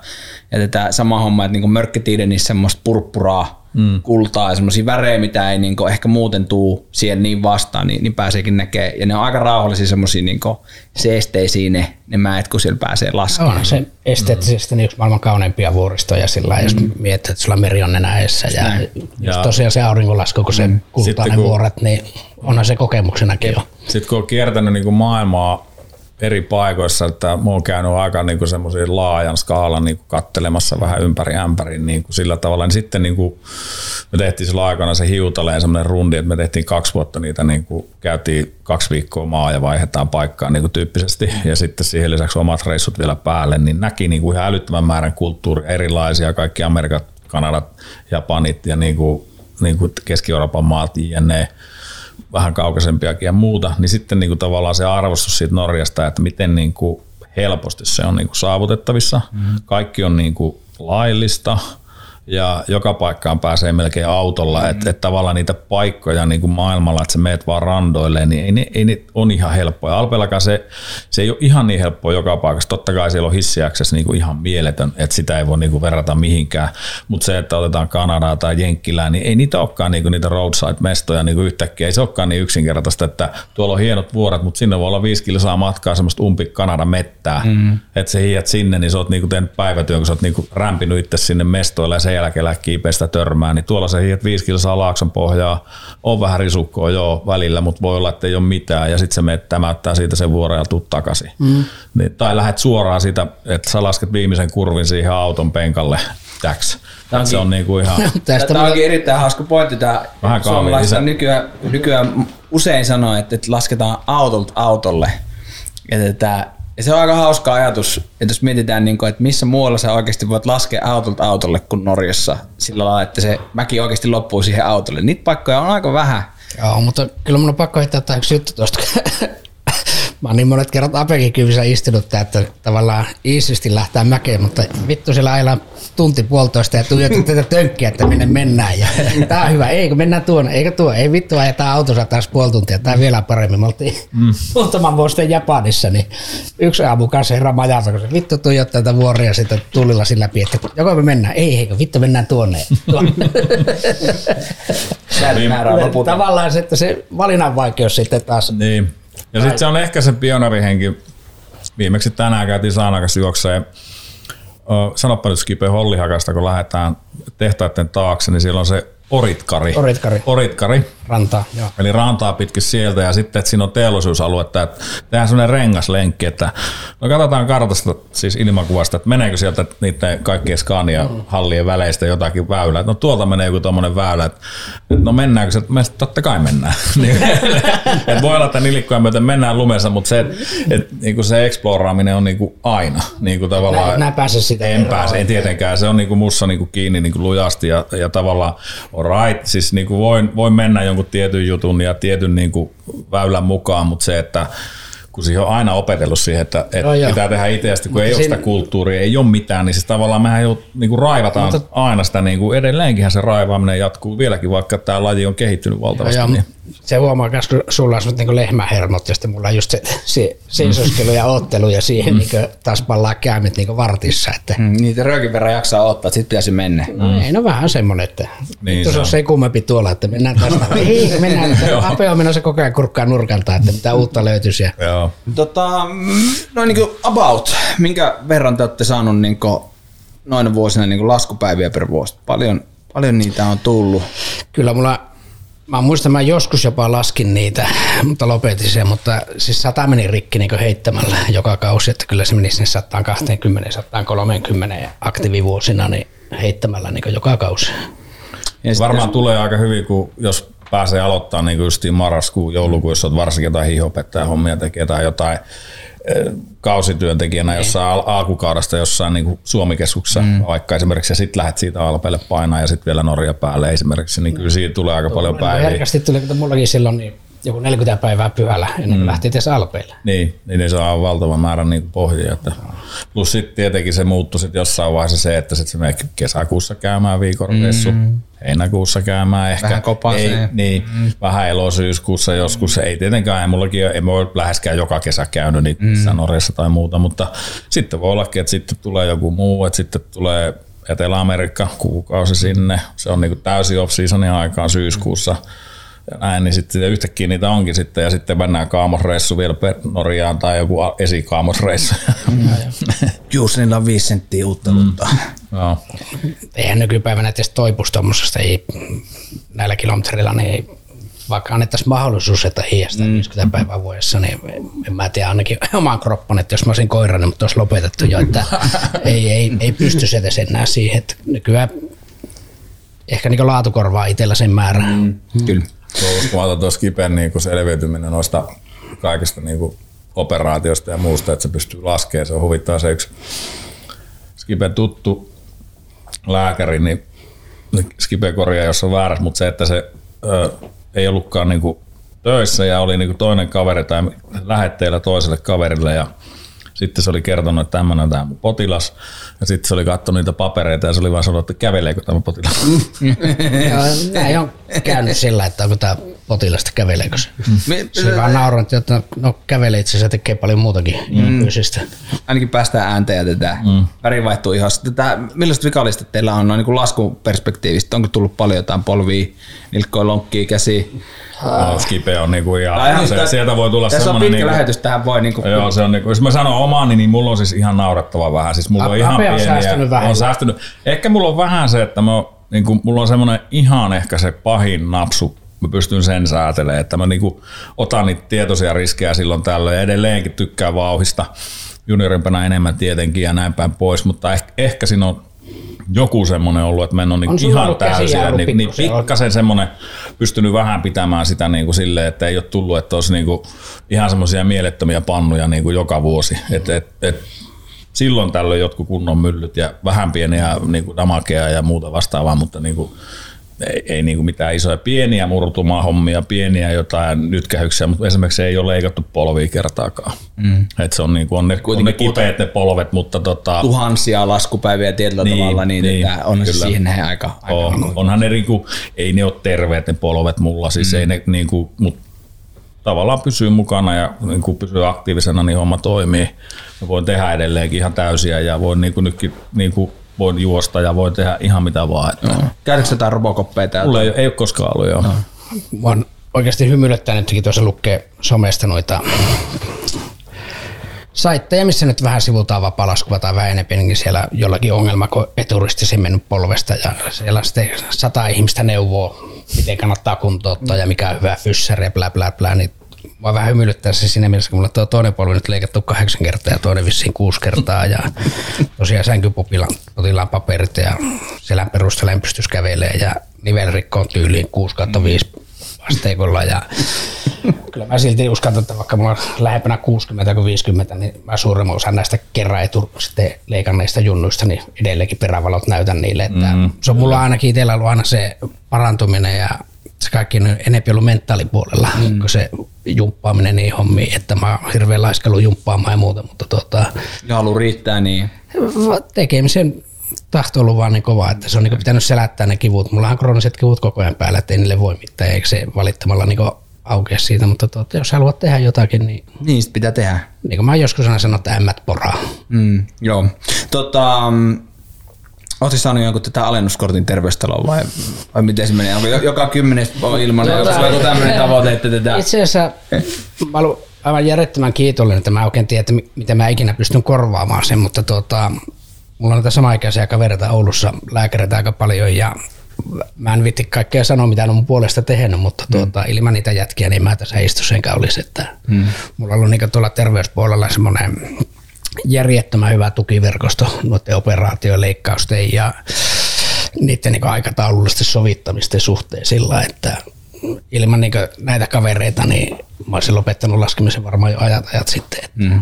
ja tätä sama homma, että niinku mörkketiidenissä semmoista purppuraa, mm. kultaa ja semmoisia värejä, mitä ei niinku ehkä muuten tuu siihen niin vastaan, niin, niin pääseekin näkee. Ja ne on aika rauhallisia semmoisia niinku seesteisiä ne, ne mäet, kun siellä pääsee laskemaan. On se esteettisesti mm. yksi maailman kauneimpia vuoristoja sillä mm. jos miettii, että sulla meri on nenä edessä ja, ja tosiaan se auringonlasku, kun se mm. kultaa ne kun, vuoret, niin onhan se kokemuksenakin jo. Sitten kun on kiertänyt niin kuin maailmaa eri paikoissa, että mä oon käynyt aika niin semmoisen laajan skaalan niin kattelemassa vähän ympäri ämpärin niin kuin sillä tavalla. Niin sitten niin kuin me tehtiin sillä aikana se hiutaleen semmoinen rundi, että me tehtiin kaksi vuotta niitä, niin kuin käytiin kaksi viikkoa maa ja vaihdetaan paikkaa niin kuin tyyppisesti. Ja sitten siihen lisäksi omat reissut vielä päälle, niin näki niin kuin ihan älyttömän määrän kulttuuria, erilaisia, kaikki Amerikat, Kanadat, Japanit ja niin kuin, niin kuin Keski-Euroopan maat, jne vähän kaukaisempiakin ja muuta, niin sitten niin kuin tavallaan se arvostus siitä Norjasta, että miten niin kuin helposti se on niin kuin saavutettavissa. Mm. Kaikki on niin kuin laillista ja joka paikkaan pääsee melkein autolla, mm. että et tavallaan niitä paikkoja niin kuin maailmalla, että sä meet vaan randoille, niin ei ne, ei ne on ihan helppoja. Alpeellakaan se, se ei ole ihan niin helppoa joka paikassa. Totta kai siellä on hissiaksessa niin kuin ihan mieletön, että sitä ei voi niin kuin verrata mihinkään, mutta se, että otetaan Kanadaa tai Jenkkilää, niin ei niitä olekaan niin kuin niitä roadside-mestoja niin kuin yhtäkkiä. Ei se olekaan niin yksinkertaista, että tuolla on hienot vuoret, mutta sinne voi olla viisi kilsaa matkaa semmoista umpi Kanada mettää, mm. että se hiiät sinne, niin sä oot niin kuin tehnyt päivätyön, kun sä oot niin kuin rämpinyt itse sinne mestoille ja sen jälkeen lähkiä pestä törmää, niin tuolla se hiiät viisi kilsaa laakson pohjaa, on vähän risukkoa joo välillä, mutta voi olla, että ei ole mitään ja sitten se menet tämäyttää siitä sen vuoren ja tuut takaisin. Mm. Niin, tai lähdet suoraan siitä, että sä lasket viimeisen kurvin siihen auton penkalle, täks. Tämä se on niin kuin ihan... Tästä tämä onkin erittäin hauska pointti. Tämä Vähän suomalaista nykyään, nykyään usein sanoo, että, että lasketaan autolta autolle. Että ja se on aika hauska ajatus, että jos mietitään, niin kuin, että missä muualla sä oikeasti voit laskea autolta autolle kuin Norjassa sillä lailla, että se mäki oikeasti loppuu siihen autolle. Niitä paikkoja on aika vähän. Joo, mutta kyllä mun on pakko heittää yksi juttu tuosta. Mä oon niin monet kerrat Apekin kyvissä istunut, että tavallaan iisisti lähtee mäkeen, mutta vittu siellä ajellaan tunti puolitoista ja tuijotat tätä tönkkiä, että minne mennään. Ja tää on hyvä, eikö mennään tuonne, eikö tuo, ei vittu ajetaan autossa taas puoli tuntia, tää vielä paremmin. Me oltiin mm. muutaman vuosi sitten Japanissa, niin yksi aamu kanssa herra majalta, kun se vittu tuijottaa tätä vuoria sitten tulilla sillä läpi, että joko me mennään, ei eikö vittu mennään tuonne. Tavallaan se, että se valinnan vaikeus sitten taas. Niin. Ja sitten se on ehkä se pionerihenki. Viimeksi tänään käytiin Saanakas juokseen sanoppa nyt Skipe Hollihakasta, kun lähdetään tehtaiden taakse, niin siellä on se Oritkari. Oritkari. Oritkari. Rantaa, joo. Eli rantaa pitkin sieltä ja sitten, että siinä on teollisuusaluetta, että tehdään semmoinen rengaslenkki, että no katsotaan kartasta, siis ilmakuvasta, että meneekö sieltä niiden kaikkien Scania-hallien väleistä jotakin väylää. No tuolta menee joku tuommoinen väylä, että no mennäänkö se, me totta kai mennään. Niin, et voi olla, että nilikkoja myöten mennään lumessa, mutta se, että et, niinku se eksploraaminen on niinku aina. Niinku tavallaan, Nää, pääse sitä. En pääse, en tietenkään. Se on niinku mussa niinku kiinni niinku lujasti ja, ja tavallaan right, siis niinku voin, voin mennä jonkun tietyn jutun ja tietyn niinku väylän mukaan, mutta se, että kun siihen on aina opetellut siihen, että, että no pitää tehdä itseästi, kun mutta ei siinä... ole sitä kulttuuria, ei ole mitään, niin siis tavallaan mehän jo niin kuin raivataan mutta... aina sitä, niin kuin edelleenkin se raivaaminen jatkuu vieläkin, vaikka tämä laji on kehittynyt valtavasti. Ja, niin se huomaa myös, kun sulla on niin lehmähermot ja sitten mulla on just se, se seisoskelu ja ottelu ja siihen mm. niin taas pallaa käymet niin vartissa. Että. Mm, niitä röökin verran jaksaa ottaa, että sitten pitäisi mennä. No, ei, no vähän semmoinen, että niin se on se kummempi tuolla, että mennään tästä. ei, mennään, Ape on menossa koko ajan kurkkaa nurkalta, että mitä uutta löytyisi. Joo. Tota, no niin kuin about, minkä verran te olette saanut niin kuin noina vuosina niin kuin laskupäiviä per vuosi? Paljon, paljon niitä on tullut? Kyllä mulla Mä muistan, mä joskus jopa laskin niitä, mutta lopetin sen, mutta siis sata meni rikki niin heittämällä joka kausi, että kyllä se meni sinne 120, 130 aktiivivuosina niin heittämällä niin joka kausi. Ja Varmaan jos... tulee aika hyvin, kun jos pääsee aloittamaan niin justiin marraskuun, joulukuun, jos olet varsinkin jotain hiihopettaja hommia tekee tai jotain kausityöntekijänä jossain al- alkukaudesta jossain niin Suomikeskuksessa mm. vaikka esimerkiksi ja sitten lähdet siitä Alpeelle painaa ja sitten vielä Norja päälle esimerkiksi, niin kyllä siitä tulee aika paljon päiviä. Herkästi tuli, kun mullakin silloin niin joku 40 päivää pyhällä ennen kuin mm. lähti edes Alpeille. Niin, niin se on valtava määrä niin pohjia. Että. Plus sitten tietenkin se muuttui sitten jossain vaiheessa se, että sitten se menee kesäkuussa käymään viikon mm. heinäkuussa käymään ehkä. Vähän ei, niin, mm. vähän elosyyskuussa joskus. Ei tietenkään, ei mullakin ei ole läheskään joka kesä käynyt niitä mm. Norjassa tai muuta, mutta sitten voi ollakin, että sitten tulee joku muu, että sitten tulee Etelä-Amerikka kuukausi sinne. Se on niin täysin off-seasonin aikaan syyskuussa. Mm ja näin, niin sitten yhtäkkiä niitä onkin sitten, ja sitten mennään kaamosreissu vielä Norjaan tai joku esikaamosreissu. Mm. Juus, niillä on viisi senttiä uutta mm. Joo. Eihän nykypäivänä edes toipuisi tuommoisesta, ei näillä kilometrillä, niin ei, vaikka annettaisiin mahdollisuus, että hiiästä mm. 50 päivää vuodessa, niin en mä tiedä ainakin oman kroppan, että jos mä olisin koirainen, mutta olisi lopetettu jo, että ei, ei, ei pysty edes enää siihen, että nykyään ehkä niin laatukorvaa itsellä sen määrän. Mm. Mm. Kyllä. Tuo uskomaton tuo Skipen niin selviytyminen noista kaikista niin operaatiosta ja muusta, että se pystyy laskemaan. Se on huvittaa se yksi Skipen tuttu lääkäri, niin Skipe korjaa, jos on väärässä, mutta se, että se ö, ei ollutkaan niin kuin töissä ja oli niin kuin toinen kaveri tai lähetteellä toiselle kaverille ja Sitten se oli kertonut, että tämmöinen on tämä mun potilas. Ja sitten se oli katsonut niitä papereita ja se oli vaan sanonut, että käveleekö tämä potilas. Näin on käynyt sillä, että onko tämä potilasta, käveleekö se. Me, Se vaan nauranut, että no kävelee itse asiassa tekee paljon muutakin mm. fyysistä. ainakin päästään äänteen ja tätä mm. väri vaihtuu ihan. Tätä, millaiset vikallistet teillä on noin niin kuin laskuperspektiivistä? Onko tullut paljon jotain polvia, nilkkoja, lonkkia, käsi? No, skipe on niinku ihan, ihan se, tää- sieltä voi tulla Tässä on semmoinen... pitkä Niinku, lähetys, tähän voi niinku, Joo, se on niinku, jos mä sanon omani, niin mulla on siis ihan naurettava vähän. Siis mulla on ihan on pieniä. säästänyt vähän. On säästynyt. Ehkä mulla on vähän se, että mä, niinku, mulla on semmoinen ihan ehkä se pahin napsu. Mä pystyn sen säätelemään, että mä niinku otan niitä tietoisia riskejä silloin tällöin ja edelleenkin tykkään vauhista. Juniorimpana enemmän tietenkin ja näin päin pois, mutta ehkä, ehkä siinä on joku semmoinen ollut, että mä en ole niinku sulla ihan täysin. Niin, niin pikkasen semmoinen pystynyt vähän pitämään sitä niin kuin silleen, että ei ole tullut, että olisi niin kuin ihan semmoisia mielettömiä pannuja niin kuin joka vuosi. Et, et, et, silloin tällöin jotkut kunnon myllyt ja vähän pieniä niin kuin damakea ja muuta vastaavaa, mutta niin kuin, ei, ei niin kuin mitään isoja, pieniä murtumahommia, pieniä jotain nytkähyksiä, mutta esimerkiksi ei ole leikattu polvia kertaakaan. Mm. Et se on, niin kuin, on ne, on ne kipeät ne polvet, mutta tota, tuhansia laskupäiviä tietyllä Niin, tavalla, niin, niin, että on se kyllä. siihen nähden aika, aika on, onhan ne niinku, ei ne ole terveet ne polvet mulla, siis mm. ei ne niinku, mut tavallaan pysyy mukana ja niinku pysyy aktiivisena, niin homma toimii. Mä voin tehdä edelleenkin ihan täysiä ja voin niinku nytkin niinku, voin juosta ja voin tehdä ihan mitä vaan. Että Käytätkö jotain robokoppeja täältä? Mulla ei, ei ole koskaan ollut joo. Mua on oikeasti hymyilyttää nytkin tuossa lukee somesta noita saitteja, missä nyt vähän sivutaan vapaa-laskua tai vähän enemmänkin siellä jollakin ongelma, kun eturistisin mennyt polvesta ja siellä sitten sata ihmistä neuvoo, miten kannattaa kuntouttaa ja mikä on hyvä fyssäri ja blä blä blä, niin Mua vähän hymyilyttää se siinä mielessä, kun mulla tuo toinen polvi nyt leikattu kahdeksan kertaa ja toinen vissiin kuusi kertaa ja tosiaan sänkypotilaan potilaan paperit ja selän perusteella en pystyisi kävelemään ja nivelrikko on tyyliin 6 kautta 5 asteikolla ja kyllä mä silti uskaltan, että vaikka mulla on lähempänä 60 kuin 50, niin mä suurimman osan näistä kerran etu sitten leikanneista junnuista, niin edelleenkin perävalot näytän niille, että mm, se on mulla ainakin itsellä ollut aina se parantuminen ja se kaikki on enempi ollut mentaalipuolella, mm. kun se jumppaaminen niin hommiin, että mä oon hirveän laiskellut jumppaamaan ja muuta, mutta tuota, Ja halu riittää, niin tekemisen tahto ollut vaan niin kova, että se on niin pitänyt selättää ne kivut. Mulla on krooniset kivut koko ajan päällä, että ei niille voi mitään, eikä se valittamalla niin aukea siitä, mutta tuota, jos haluat tehdä jotakin, niin niin sit pitää tehdä. niin kuin mä joskus aina sanon, että ämmät poraa. Mm, joo. Tota, mm, Oletko saanut jonkun tätä alennuskortin terveystaloon vai, vai miten se menee? Onko jo- joka kymmenes on ilmainen? Onko sulla tämmöinen tavoite, että tätä... Itse asiassa mä olen aivan järjettömän kiitollinen, että mä oikein tiedä, että mi- miten mä ikinä pystyn korvaamaan sen, mutta tuota, mulla on näitä samaikäisiä kavereita Oulussa, lääkäreitä aika paljon ja mä en vitti kaikkea sanoa, mitä on mun puolesta tehnyt, mutta tuota, ilman niitä jätkiä niin mä tässä istu enkä olisi. Että mm. Mulla on ollut niin tuolla terveyspuolella semmoinen järjettömän hyvä tukiverkosto noiden operaatioiden, leikkausten ja niiden niin aikataulullisten sovittamisten suhteen sillä, että ilman niin näitä kavereita niin mä olisin lopettanut laskemisen varmaan jo ajat ajat sitten. Mm.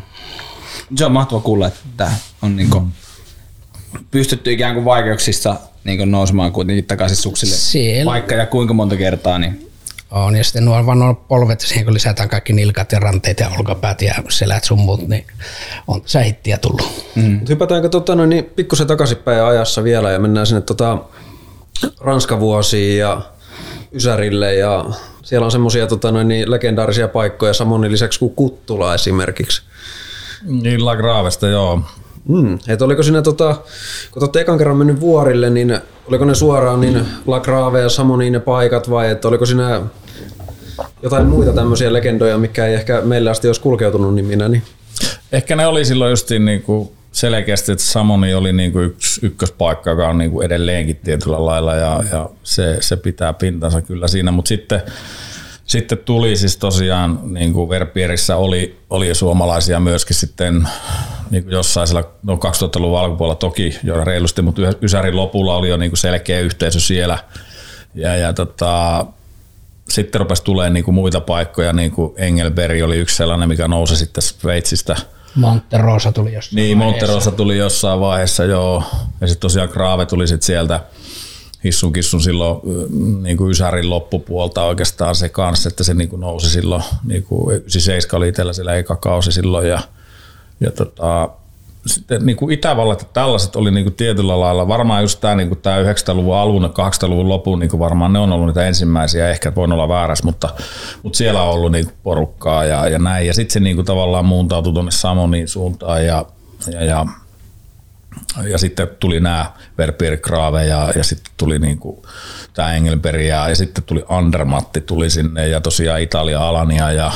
Se on mahtava kuulla, että on niinku pystytty ikään kuin vaikeuksissa niinku nousemaan kuitenkin takaisin suksille. Siellä. Vaikka ja kuinka monta kertaa, niin On, ja sitten nuo vaan nuo polvet, siihen kun lisätään kaikki nilkat ja ranteet ja olkapäät ja selät sun muut, niin on tässä hittiä tullut. Mm. Hypätäänkö tota, noin, niin pikkusen takaisinpäin ajassa vielä ja mennään sinne tota, Ranskavuosiin ja Ysärille ja siellä on semmoisia tota, noin, niin legendaarisia paikkoja Samonin lisäksi kuin Kuttula esimerkiksi. Niin La Gravesta, joo. Mm. Et oliko siinä, tota, kun olette ekan kerran mennyt vuorille, niin oliko ne suoraan niin La Grave ja Samoniin ne paikat vai että oliko siinä jotain muita tämmöisiä legendoja, mikä ei ehkä meillä asti olisi kulkeutunut niminä? Niin. Ehkä ne oli silloin justiin niinku selkeästi, että Samoni oli niinku yksi ykköspaikka, joka on niinku edelleenkin tietyllä lailla ja, ja se, se, pitää pintansa kyllä siinä, mutta sitten sitten tuli siis tosiaan, niin kuin Verpierissä oli, oli suomalaisia myöskin sitten niin kuin jossain siellä, no 2000-luvun alkupuolella toki jo reilusti, mutta Ysärin lopulla oli jo niin kuin selkeä yhteisö siellä. Ja, ja tota, sitten rupesi tulemaan niin kuin muita paikkoja, niin kuin Engelberg oli yksi sellainen, mikä nousi sitten Sveitsistä. Monterosa tuli jossain Niin, Monterosa tuli jossain vaiheessa, joo. Ja sitten tosiaan Graave tuli sitten sieltä hissun kissun silloin niin kuin Ysärin loppupuolta oikeastaan se kanssa, että se niin kuin nousi silloin, niin kuin 97 oli itsellä siellä eka kausi silloin ja, ja tota, sitten niin kuin Itävallat ja tällaiset oli niin kuin tietyllä lailla, varmaan just tämä, niin kuin tämä 90-luvun alun ja 80-luvun lopun, niin kuin varmaan ne on ollut niitä ensimmäisiä, ehkä voin olla väärässä, mutta, mutta siellä on ollut niin kuin porukkaa ja, ja näin. Ja sitten se niin kuin tavallaan muuntautui tuonne Samoniin suuntaan ja, ja, ja ja sitten tuli nämä Verpier Grave ja, ja sitten tuli niinku tämä Engelberg ja, ja, sitten tuli Andermatti tuli sinne ja tosiaan Italia Alania ja,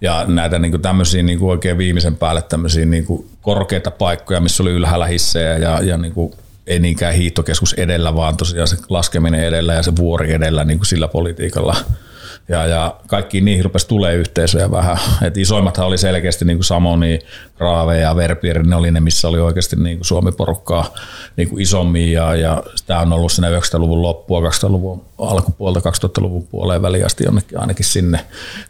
ja näitä niinku tämmöisiä niinku oikein viimeisen päälle tämmöisiä niinku korkeita paikkoja, missä oli ylhäällä hissejä ja, ja niinku ei niinkään hiihtokeskus edellä, vaan tosiaan se laskeminen edellä ja se vuori edellä niin kuin sillä politiikalla ja, ja kaikki niihin rupesi tulee yhteisöjä vähän. Et isoimmathan oli selkeästi niin kuin Samoni, Raave ja Verpier, ne oli ne, missä oli oikeasti niin kuin Suomi-porukkaa niin kuin isommin ja, ja tämä on ollut siinä 90-luvun loppua, 2000-luvun alkupuolta, 2000-luvun puoleen väliin asti jonnekin ainakin sinne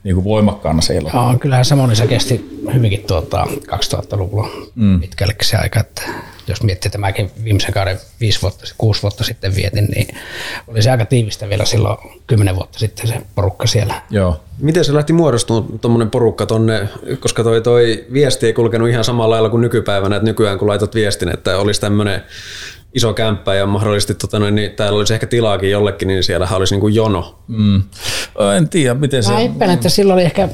niin kuin voimakkaana siellä. Joo, kyllähän Samonissa kesti hyvinkin tuota 2000-luvulla mm. pitkälle se aika, että jos miettii tämäkin viimeisen kauden viisi vuotta, kuusi vuotta sitten vietin, niin oli se aika tiivistä vielä silloin kymmenen vuotta sitten se porukka siellä. Joo. Miten se lähti muodostumaan tuommoinen porukka tonne, koska toi, toi viesti ei kulkenut ihan samalla lailla kuin nykypäivänä, että nykyään kun laitat viestin, että olisi tämmöinen iso kämppä ja mahdollisesti tota noin, niin täällä olisi ehkä tilaakin jollekin, niin siellä olisi niin kuin jono. Mm. En tiedä, miten se... Mä epäilen, että silloin oli ehkä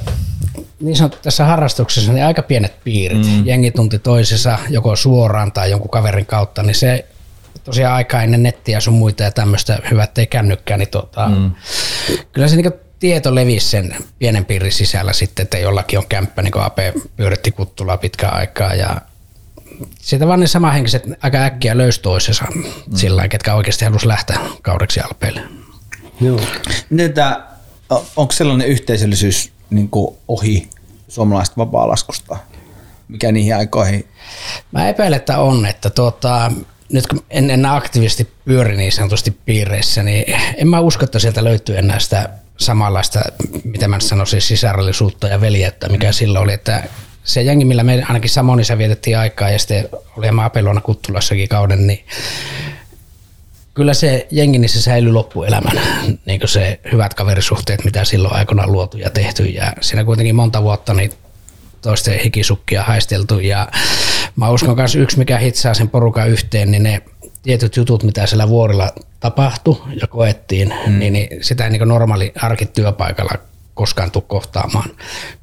niin sanottu tässä harrastuksessa niin aika pienet piirit. Mm. Jengi tunti toisessa joko suoraan tai jonkun kaverin kautta, niin se tosiaan aika ennen nettiä sun muita ja tämmöistä hyvät ei kännykkää, niin tota, mm. kyllä se niinku tieto levisi sen pienen piirin sisällä sitten, että jollakin on kämppä, niin kuin Ape pyöritti kuttulaa pitkään aikaa ja siitä vaan ne samanhenkiset aika äkkiä löysi toisensa mm. sillä ketkä oikeasti halusi lähteä kaudeksi alpeille. Joo. Miten tämä, onko sellainen yhteisöllisyys niin kuin ohi suomalaisesta vapaalaskusta? Mikä niihin aikoihin? Mä epäilen, että on. Että tuota, nyt kun en enää aktiivisesti pyöri niin sanotusti piireissä, niin en mä usko, että sieltä löytyy enää sitä samanlaista, mitä mä sanoisin, sisarallisuutta ja veljeyttä, mikä silloin oli, että se jengi, millä me ainakin Samonissa vietettiin aikaa ja sitten oli Apelona Kuttulassakin kauden, niin kyllä se jengi niin se säilyi loppuelämän, niin kuin se hyvät kaverisuhteet, mitä silloin aikoinaan luotu ja tehty. Ja siinä kuitenkin monta vuotta niin toisten hikisukkia haisteltu. Ja mä uskon myös yksi, mikä hitsaa sen porukan yhteen, niin ne tietyt jutut, mitä siellä vuorilla tapahtui ja koettiin, mm. niin, niin sitä ei niin normaali arkityöpaikalla koskaan tule kohtaamaan.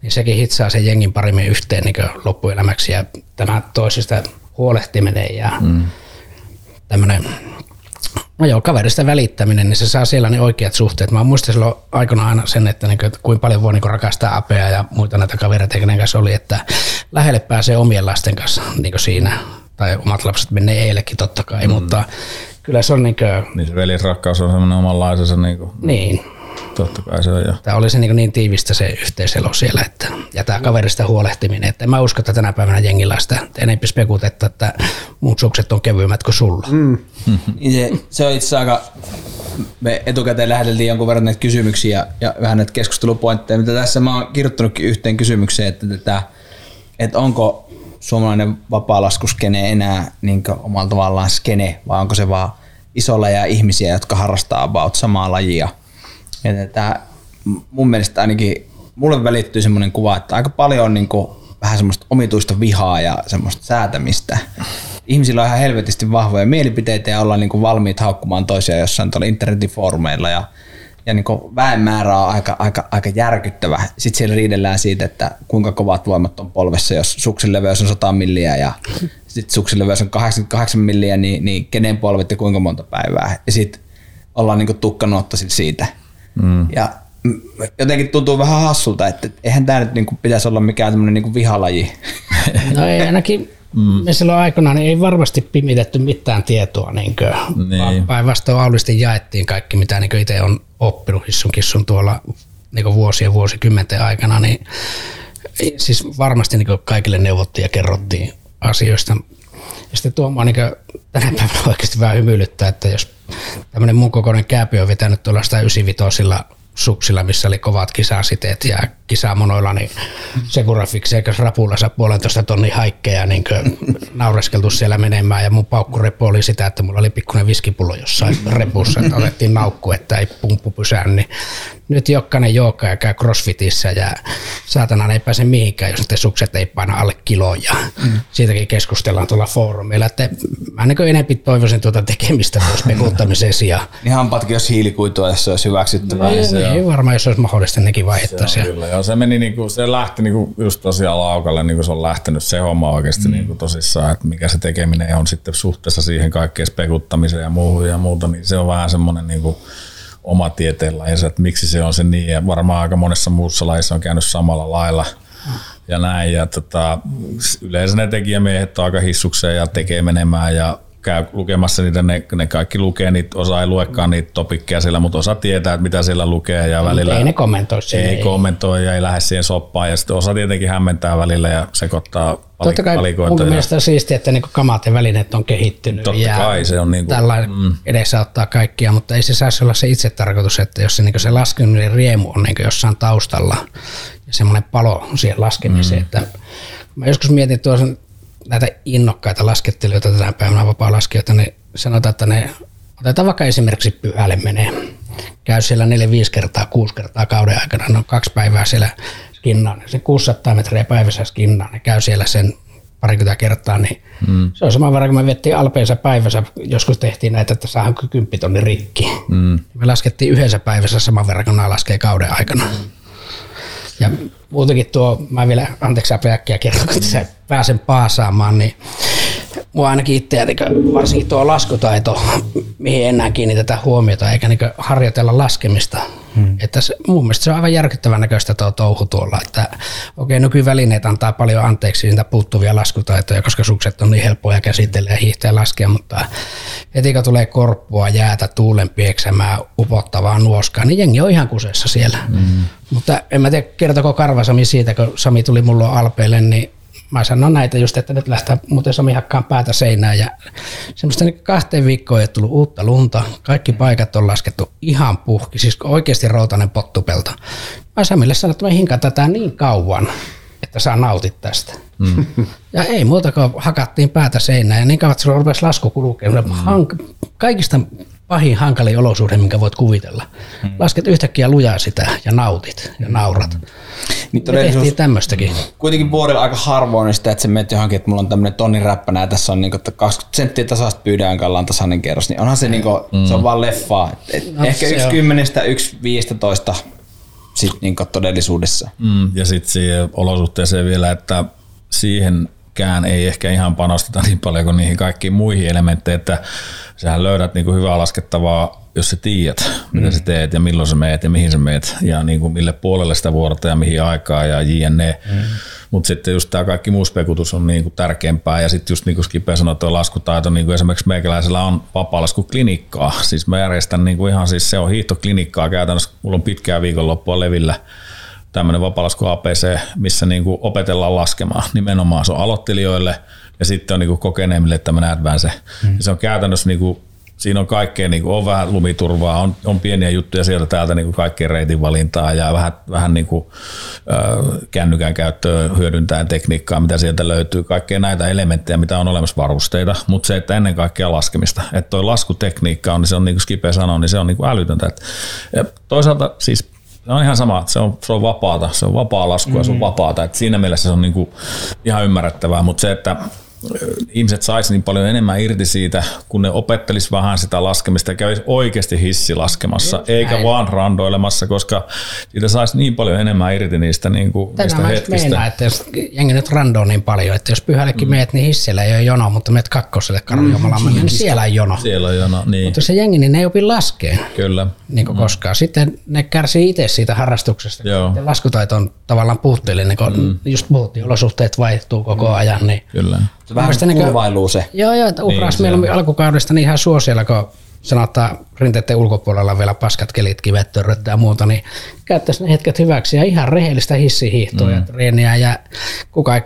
Niin sekin hitsaa sen jengin parimmin yhteen niin loppuelämäksi ja tämä toisista huolehtiminen ja mm. tämmöinen No joo, kaverista välittäminen, niin se saa siellä ne oikeat suhteet. Mä muistan silloin aikana aina sen, että, niin kuin, että kuinka paljon voi niin kuin rakastaa apea ja muita näitä kavereita, kenen kanssa oli, että lähelle pääsee omien lasten kanssa niin kuin siinä. Tai omat lapset menee eilekin totta kai, mm. mutta kyllä se on niin kuin... Niin se veljesrakkaus on semmoinen omanlaisensa niin kuin... Niin, Totta kai se on jo. Tämä oli se niin, niin tiivistä se yhteiselo siellä, että, ja tämä kaverista huolehtiminen. Että en mä usko, että tänä päivänä jengillä sitä enempi spekutetta, että muut sukset on kevyemmät kuin sulla. Mm. se, se on itse aika, me etukäteen läheteltiin jonkun verran näitä kysymyksiä ja vähän näitä keskustelupointteja, mitä tässä mä oon kirjoittanutkin yhteen kysymykseen, että, että, että onko suomalainen vapaalaskuskene enää niin omalla tavallaan skene, vai onko se vaan isolla ja ihmisiä, jotka harrastaa about samaa lajia – ja tätä, mun mielestä ainakin mulle välittyy semmoinen kuva, että aika paljon on niin vähän semmoista omituista vihaa ja semmoista säätämistä. Ihmisillä on ihan helvetisti vahvoja mielipiteitä ja ollaan niin valmiit haukkumaan toisia jossain tuolla internetin foorumeilla ja ja niin väen määrä on aika, aika, aika järkyttävä. Sitten siellä riidellään siitä, että kuinka kovat voimat on polvessa, jos suksen leveys on 100 milliä ja sitten suksen leveys on 88 milliä, niin, niin kenen polvet ja kuinka monta päivää. Ja sitten ollaan niin tukkanuotta siitä. Mm. Ja jotenkin tuntuu vähän hassulta, että eihän tämä nyt niinku pitäisi olla mikään tämmöinen niinku vihalaji. No ei ainakin mm. me silloin aikana niin ei varmasti pimitetty mitään tietoa, niin niin. päinvastoin aulisti jaettiin kaikki, mitä niin itse on oppinut hissun kissun tuolla niin vuosien vuosikymmenten aikana, niin siis varmasti niin kaikille neuvottiin ja kerrottiin asioista. Ja sitten tuo niin tänä päivänä oikeasti vähän hymyilyttää, että jos tämmöinen mun kokoinen kääpi on vetänyt tuollaista 95 suksilla, missä oli kovat kisasiteet ja kisamonoilla, niin Segurafiksi eikä rapulassa puolentoista tonnin haikkeja niin naureskeltu siellä menemään ja mun paukkurepo oli sitä, että mulla oli pikkuinen viskipullo jossain repussa, että otettiin naukku, että ei pumppu pysäänny, niin nyt jokainen joukka ja käy crossfitissä ja saatana ei pääse mihinkään, jos ne sukset ei paina alle kiloja. Mm. Siitäkin keskustellaan tuolla foorumeilla, että mä niin enempi toivoisin tuota tekemistä tuossa pekuuttamiseen sijaan. Niin hampaatkin jos hiilikuitua, jos se olisi hyväksyttävää. Ei, ei, ei varmaan, jos olisi mahdollista, nekin vaihettaisiin. Kyllä, joo, se meni niinku, se lähti niinku just tosiaan laukalle, niin kuin se on lähtenyt se homma oikeasti mm. niinku tosissaan, että mikä se tekeminen on sitten suhteessa siihen kaikkeen spekuttamiseen ja muuhun ja muuta, niin se on vähän semmoinen niinku, oma tieteenlajinsa, että miksi se on se niin. Ja varmaan aika monessa muussa lajissa on käynyt samalla lailla ja näin. Ja tota, yleensä ne tekijämiehet on aika hissukseen ja tekee menemään ja käy lukemassa niitä, ne, ne kaikki lukee niitä, osa ei luekaan niitä topikkeja siellä, mutta osa tietää, että mitä siellä lukee ja välillä ei ne kommentoi ei, ei kommentoi ja ei lähde siihen soppaan ja sitten osa tietenkin hämmentää välillä ja sekoittaa Totta kai mun mielestä on siistiä, että niinku kamat ja välineet on kehittynyt Totta ja kai, se on niinku, tällainen mm. edesauttaa kaikkia, mutta ei se saisi olla se itse tarkoitus, että jos se, niinku se laskeminen riemu on niinku jossain taustalla ja semmoinen palo siihen laskemiseen, mm. että mä joskus mietin tuossa näitä innokkaita laskettelijoita tänä päivänä vapaa-laskijoita, niin sanotaan, että ne otetaan vaikka esimerkiksi pyhälle menee. Käy siellä 4-5 kertaa, 6 kertaa kauden aikana, no kaksi päivää siellä skinnaan, se 600 metriä päivässä skinnaan, ne käy siellä sen parikymmentä kertaa, niin mm. se on sama verran, kun me vettiin alpeensa päivässä, joskus tehtiin näitä, että saadaan kymppitonni rikki. Mm. Me laskettiin yhdessä päivässä saman verran, kun nämä laskee kauden aikana. Ja muutenkin tuo, mä vielä, anteeksi äkkiä kerron, kun pääsen paasaamaan, niin mua ainakin itseä, varsinkin tuo laskutaito, mihin enää kiinnitetä huomiota, eikä niin harjoitella laskemista. Hmm. Että se, mun mielestä se on aivan järkyttävän näköistä tuo touhu tuolla, että okei, okay, nykyvälineet antaa paljon anteeksi niitä puuttuvia laskutaitoja, koska sukset on niin helppoja käsitellä ja hiihtää laskea, mutta heti kun tulee korppua, jäätä, tuulen pieksämää, upottavaa nuoskaa, niin jengi on ihan kusessa siellä. Hmm. Mutta en mä tiedä, kertoko Karvasami siitä, kun Sami tuli mulla alpeille, niin mä sanon näitä just, että nyt lähtee muuten Sami hakkaan päätä seinään ja semmoista niin kahteen viikkoon ei tullut uutta lunta. Kaikki paikat on laskettu ihan puhki, siis oikeasti routainen pottupelto. Mä Samille sanoin, että mä hinkaan tätä niin kauan, että saa nautit tästä. Mm. Ja ei muuta kuin hakattiin päätä seinään ja niin kauan, että se rupesi lasku kulkemaan. Mm. Kaikista pahin hankalin olosuhde, minkä voit kuvitella. Hmm. Lasket yhtäkkiä lujaa sitä ja nautit ja naurat. Hmm. Niin Me tehtiin tämmöistäkin. Kuitenkin vuodella aika harvoin sitä, että se menet johonkin, että mulla on tämmöinen tonnin räppänä ja tässä on niin 20 senttiä tasasta pyydään kallaan tasainen kerros, niin onhan se, niin kuin, hmm. se on vaan leffaa. Et no, ehkä yksi on. kymmenestä, yksi viistätoista sit niin todellisuudessa. Mm, ja sitten siihen olosuhteeseen vielä, että siihen kään ei ehkä ihan panosteta niin paljon kuin niihin kaikkiin muihin elementteihin, että sähän löydät niin kuin hyvää laskettavaa, jos sä tiedät, mitä mm. sä teet ja milloin sä meet ja mihin sä meet ja niin kuin mille puolelle sitä vuorotta ja mihin aikaa ja jne. Mm. Mutta sitten just tämä kaikki muu spekutus on niin kuin tärkeämpää ja sitten just niin kuin Skipe sanoi, tuo laskutaito, niin kuin esimerkiksi meikäläisellä on vapaa-laskuklinikkaa. Siis mä järjestän niin kuin ihan siis se on hiihtoklinikkaa käytännössä, mulla on pitkää viikonloppua levillä tämmöinen vapalasku APC, missä niin kuin opetellaan laskemaan. Nimenomaan se on aloittelijoille ja sitten on niin kuin kokeneemmille tämmöinen advance. Mm. Ja se on käytännössä niin kuin, siinä on kaikkea, niin kuin, on vähän lumiturvaa, on, on pieniä juttuja sieltä täältä niin kuin kaikkien reitin valintaa ja vähän, vähän niin kuin, äh, kännykän käyttöä hyödyntäen tekniikkaa, mitä sieltä löytyy, kaikkea näitä elementtejä, mitä on olemassa varusteita, mutta se, että ennen kaikkea laskemista, että toi laskutekniikka on, niin se on niin kuin Skipe sanoi, niin se on niin kuin älytöntä. ja toisaalta siis se on ihan sama, se on, se on vapaata, se on vapaa lasku ja se on mm. vapaata. Et siinä mielessä se on niinku ihan ymmärrettävää, mutta se, että ihmiset sais niin paljon enemmän irti siitä, kun ne opettelis vähän sitä laskemista ja kävis oikeasti hissi laskemassa, Just eikä näin. vaan randoilemassa, koska siitä saisi niin paljon enemmän irti niistä, niin kuin, niistä hetkistä. Meinaa, että jos jengi nyt randoo niin paljon, että jos pyhällekin mm. meet, niin hissillä ei ole jono, mutta meet kakkoselle karjomalla, mm. niin siellä on jono. Siellä on jono, niin. Mutta se jengi, niin ne ei opi laskeen. Kyllä. Niin kuin mm. koskaan. Sitten ne kärsii itse siitä harrastuksesta. Joo. Ja laskutaito on tavallaan puutteellinen, kun mm. just puhuttiin, olosuhteet vaihtuu koko mm. ajan. Niin Kyllä se vähän kurvailuu se. Joo, joo, että uhraas niin, meillä alkukaudesta niin ihan suosiolla, kun sanotaan rinteiden ulkopuolella vielä paskat kelit, kivet, törröt ja muuta, niin käyttäisi ne hetket hyväksi ja ihan rehellistä hissihiihtoa mm. ja treeniä ja kuka ei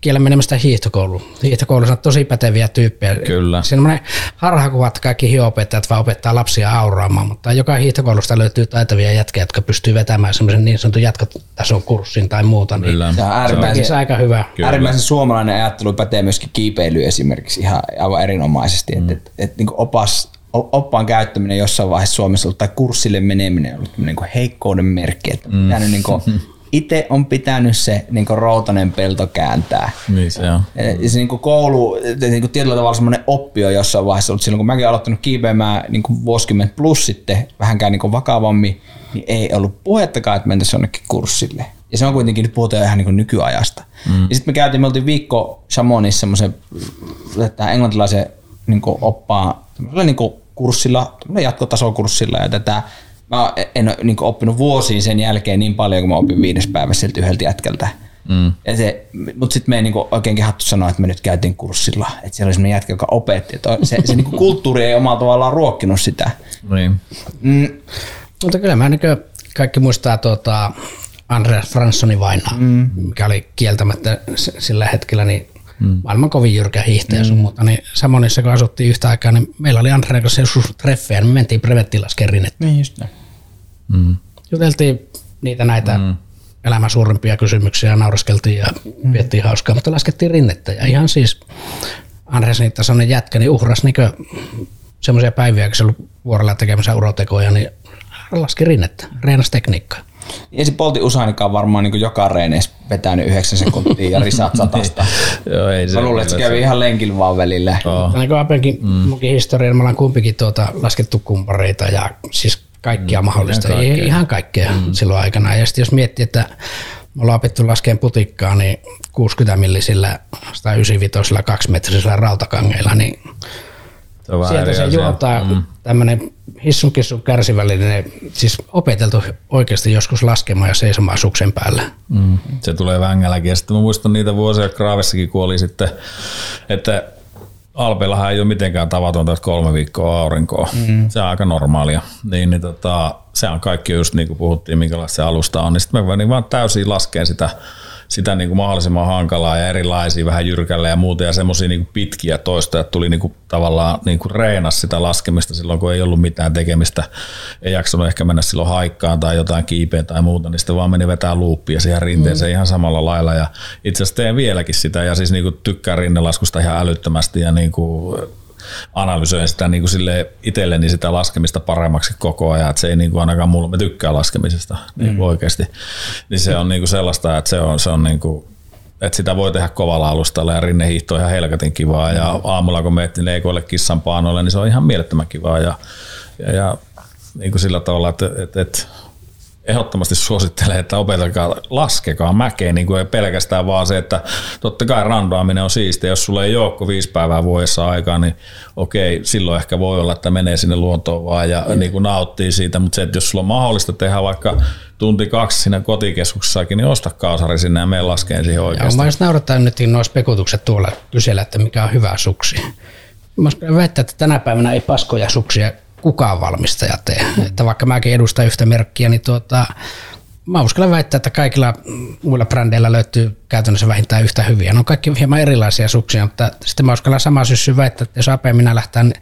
kiellä menemästä hiihtokouluun. Hiihtokoulussa on tosi päteviä tyyppejä. Kyllä. Semmoinen harhakuva, että kaikki hiopettajat vaan opettaa lapsia auraamaan, mutta joka hiihtokoulusta löytyy taitavia jätkiä, jotka pystyy vetämään semmoisen niin sanotun jatkotason kurssin tai muuta. Niin Kyllä. Se on äärimmäisen, se on aika hyvä. Kyllä. Äärimmäisen suomalainen ajattelu pätee myöskin kiipeilyyn esimerkiksi ihan aivan erinomaisesti. Mm. Että et, et, niin opas oppaan käyttäminen jossain vaiheessa Suomessa ollut, tai kurssille meneminen on ollut niin kuin heikkouden merkki, että mm. pitänyt niin kuin, itse on pitänyt se niin kuin routanen pelto kääntää. Niin se on. Ja se niin kuin koulu, niin kuin tietyllä tavalla semmoinen oppi on jossain vaiheessa ollut silloin, kun mäkin olen aloittanut kiipeämään niin kuin vuosikymmentä plus sitten vähänkään niin kuin vakavammin, niin ei ollut puhettakaan, että mentäisiin jonnekin kurssille. Ja se on kuitenkin, nyt puhutaan ihan niin kuin nykyajasta. Mm. Ja sitten me käytiin, me oltiin viikko Chamonissa semmoisen englantilaisen niin kuin oppaan niin kuin kurssilla, jatkotasokurssilla ja tätä mä en ole niin oppinut vuosiin sen jälkeen niin paljon, kun mä opin viides päivä siltä yhdeltä jätkältä. Mm. se, mutta sitten me ei niinku oikein kehattu sanoa, että me nyt käytiin kurssilla. Että siellä oli sellainen jätkä, joka opetti. Että se, se niinku kulttuuri ei omalla tavallaan ruokkinut sitä. Niin. Mm. Mutta kyllä mä niin kaikki muistaa tuota Andreas Franssonin vainaa, mm. mikä oli kieltämättä sillä hetkellä niin mm. maailman kovin jyrkä hiihtäjä mm. mutta niin Samonissa kun asuttiin yhtä aikaa, niin meillä oli Andreen kanssa joskus treffejä, niin me mentiin brevettilaskeen rinnettä. Niin just näin. Mm. Juteltiin niitä näitä mm. elämän suurimpia kysymyksiä, nauraskeltiin ja mm. viettiin hauskaa, mutta laskettiin rinnettä. Ja ihan siis Andres niitä sellainen jätkä, niin uhras niin semmoisia päiviä, kun se oli vuorolla tekemässä urotekoja, niin laski rinnettä, reenasi tekniikkaa. Ei se Polti Usanikaan varmaan niin joka reeneissä vetänyt 9 sekuntia ja risat satasta. Joo, ei se. Mä luulen, että se kävi ihan lenkillä vaan välillä. Oh. Niin kuin Apenkin mm. historian, me ollaan kumpikin tuota, laskettu kumpareita ja siis kaikkia mm, mahdollista, kaikkea. ei ihan kaikkea mm. silloin aikana. Ja sitten jos miettii, että me ollaan opittu laskeen putikkaa, niin 60 millisillä 195 kaksimetrisillä rautakangeilla, niin se sieltä se juontaa mm. tämmöinen hissunkissun kärsivällinen, siis opeteltu oikeasti joskus laskemaan ja seisomaan suksen päällä. Mm. Se tulee vängälläkin. Ja sitten mä muistan niitä vuosia, Kraavessakin kuoli sitten, että Alpeillahan ei ole mitenkään tavatonta, että kolme viikkoa aurinkoa. Mm. Se on aika normaalia. Niin, niin tota, se on kaikki just niin kuin puhuttiin, minkälaista se alusta on. Niin sitten mä vaan täysin laskeen sitä sitä niin kuin mahdollisimman hankalaa ja erilaisia, vähän jyrkällä ja muuta ja semmoisia niin pitkiä toistoja, että tuli niin kuin tavallaan niin kuin reenas sitä laskemista silloin, kun ei ollut mitään tekemistä, ei jaksanut ehkä mennä silloin haikkaan tai jotain kiipeä tai muuta, niin sitten vaan meni vetää luuppia siihen rinteeseen mm. ihan samalla lailla ja itse asiassa teen vieläkin sitä ja siis niin kuin tykkään rinnelaskusta ihan älyttömästi ja niin kuin analysoin sitä niin kuin sille itselleni sitä laskemista paremmaksi koko ajan, että se ei niin kuin ainakaan mulla, me tykkää laskemisesta niin mm. oikeasti, niin se on niin kuin sellaista, että se on, se on niin kuin, että sitä voi tehdä kovalla alustalla ja rinnehiihto on ihan helkatin kivaa ja aamulla kun meettiin leikoille kissan paanoille, niin se on ihan mielettömän kivaa ja, ja, ja niin kuin sillä tavalla, että, että, että ehdottomasti suosittelen, että opetelkaa, laskekaa mäkeen, niin kuin ei pelkästään vaan se, että totta kai randoaminen on siistiä, jos sulla ei joukko viisi päivää vuodessa aikaa, niin okei, silloin ehkä voi olla, että menee sinne luontoon vaan ja mm. niin kuin nauttii siitä, mutta se, että jos sulla on mahdollista tehdä vaikka tunti kaksi siinä kotikeskuksessakin, niin osta kaasari sinne ja mene laskeen siihen oikeasti. Ja mä jos naurattaa nyt nuo spekutukset tuolla kysellä, että mikä on hyvä suksi. Mä väittää, että tänä päivänä ei paskoja suksia kukaan valmistaja tee. Mm. Että vaikka mäkin edustan yhtä merkkiä, niin tuota, mä uskallan väittää, että kaikilla muilla brändeillä löytyy käytännössä vähintään yhtä hyviä. Ne on kaikki hieman erilaisia suksia, mutta sitten mä uskallan sama syssy väittää, että jos Ape minä lähtään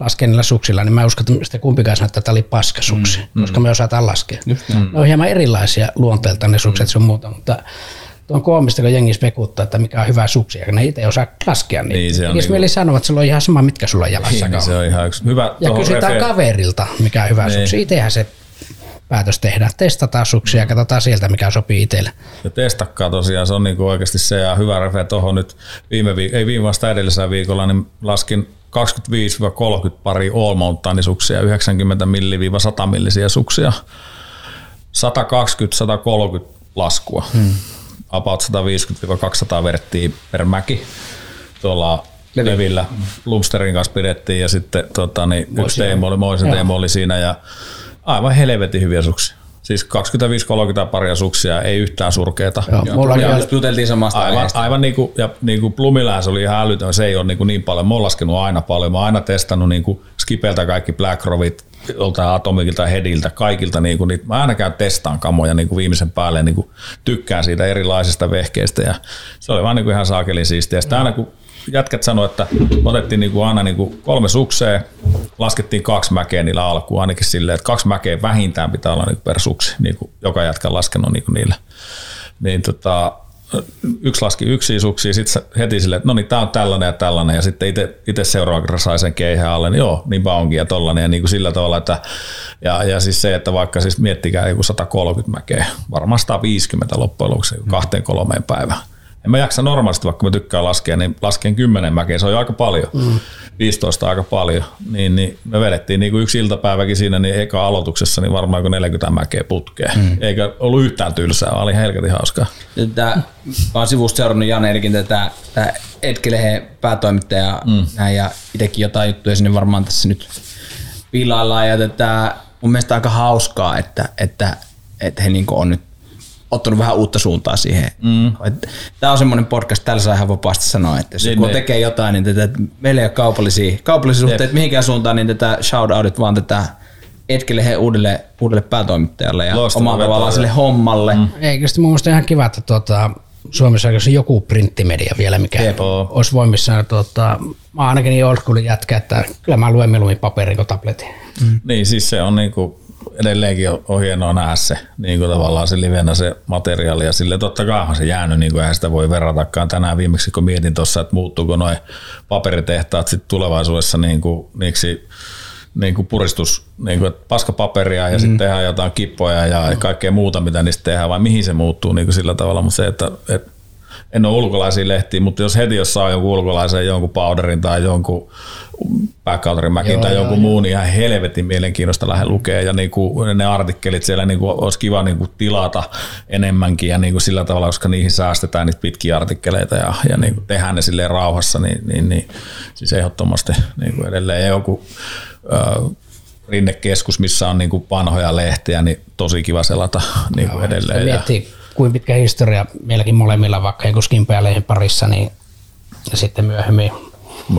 laskemaan niillä suksilla, niin mä uskon, että sitten kumpikaan sanoo, että tämä oli paskasuksi, mm, koska me osataan laskea. Just, mm. Ne on hieman erilaisia luonteelta ne sukset mm. sun muuta, mutta Tuo on koomista, kun jengi spekuttaa, että mikä on hyvä suksi, ja ne itse osaa laskea niin. niin se on niin mieli sanoa, että sulla on ihan sama, mitkä sulla on jalassa. Niin, se on ihan yksi hyvä. Ja kysytään refe... kaverilta, mikä on hyvä niin. suksi. Itsehän se päätös tehdään. Testataan suksia ja katsotaan sieltä, mikä sopii itselle. Ja testakkaa tosiaan, se on niinku oikeasti se ja hyvä refe tuohon nyt viime, viik- ei viime vasta edellisellä viikolla, niin laskin 25-30 pari all mountain suksia, 90 milli-100 millisiä suksia, 120-130 laskua. Hmm about 150-200 verttiä per mäki tuolla Levi. Levillä. Lumsterin kanssa pidettiin ja sitten tota, niin yksi Teemo oli, Moisen Teemo oli siinä ja aivan helvetin hyviä suksia. Siis 25-30 paria suksia, ei yhtään surkeita. Joo, ja, mulla ja, just juteltiin samasta Aivan, aiheesta. aivan niin kuin, ja niin kuin Plumilään se oli ihan älytön, se ei ole niin, kuin niin paljon. Mä oon laskenut aina paljon. Mä oon aina testannut niin kuin Skipeltä kaikki Black Rovit, joltain Atomikilta, Hediltä, kaikilta, niin kuin, niin mä aina käyn testaan kamoja niin kuin viimeisen päälle, niin kuin tykkään siitä erilaisista vehkeistä ja se oli vaan niin kuin ihan saakelin siistiä. Sitten aina kun jätkät sanoi, että otettiin niin kuin aina niin kuin kolme suksea, laskettiin kaksi mäkeä niillä alkuun, ainakin silleen, että kaksi mäkeä vähintään pitää olla niin per suksi, niin kuin joka jätkä laskenut niin kuin niillä. Niin tota, yksi laski yksi isuksia, sitten heti silleen, että no niin, tää on tällainen ja tällainen, ja sitten itse seuraava kerran sai sen keihään alle, niin joo, niinpä onkin ja tollainen, ja niin kuin sillä tavalla, että ja, ja siis se, että vaikka siis miettikää joku 130 mäkeä, varmaan 150 loppujen lopuksi kahteen kolmeen päivään en mä jaksa normaalisti, vaikka mä tykkään laskea, niin lasken 10 mäkeä, se on jo aika paljon, mm. 15 aika paljon, niin, niin me vedettiin niin kuin yksi iltapäiväkin siinä, niin eka aloituksessa niin varmaan kuin 40 mäkeä putkeen, mm. eikä ollut yhtään tylsää, vaan oli helkätin hauskaa. Tätä, mä oon sivusta seurannut Jane Elikin tätä, tätä Etkileheen päätoimittaja mm. näin, ja itsekin jotain juttuja sinne varmaan tässä nyt pilaillaan, ja tätä, mun mielestä aika hauskaa, että, että, että he niin on nyt ottanut vähän uutta suuntaa siihen. Mm. Tämä on semmoinen podcast, täällä saa ihan vapaasti sanoa, että jos niin, joku niin. tekee jotain, niin tätä, meillä ei ole kaupallisia, kaupallisia suhteita mihinkään suuntaan, niin tätä shout-outit vaan tätä Etkelle uudelle, uudelle päätoimittajalle ja Loistava omalla tavallaan sille hommalle. Mm. Eikö sitten mun mielestä ihan kiva, että tuota, Suomessa olisi joku printtimedia vielä, mikä Jep. olisi voimissaan. Tuota, mä ainakin niin old school jätkä, että kyllä mä luen mieluummin paperin kuin tabletin. Mm. Niin, siis se on niinku edelleenkin on, on hienoa nähdä se, niin kuin tavallaan se livenä se materiaali ja sille totta kai se jäänyt, niin kuin eihän sitä voi verratakaan tänään viimeksi, kun mietin tuossa, että muuttuuko noin paperitehtaat sitten tulevaisuudessa niin kuin, niiksi niin kuin puristus, niin kuin, että paskapaperia ja mm. sitten tehdään jotain kippoja ja kaikkea muuta, mitä niistä tehdään, vai mihin se muuttuu niin kuin sillä tavalla, mutta se, että, että en ole ulkolaisia lehtiä, mutta jos heti jos saa jonkun ulkolaisen, jonkun powderin tai jonkun backcounterimäkin tai jonkun muun, niin ihan helvetin mielenkiinnosta lähde lukea ja niin kuin ne artikkelit siellä niin kuin olisi kiva niin kuin tilata enemmänkin ja niin kuin sillä tavalla, koska niihin säästetään niitä pitkiä artikkeleita ja, ja niin kuin tehdään ne silleen rauhassa, niin, niin, niin siis ehdottomasti niin kuin edelleen joku äh, rinnekeskus, missä on niin kuin vanhoja lehtiä, niin tosi kiva selata niin kuin edelleen. Miettii, kuin pitkä historia meilläkin molemmilla, vaikka joku Skimpeä parissa, niin ja sitten myöhemmin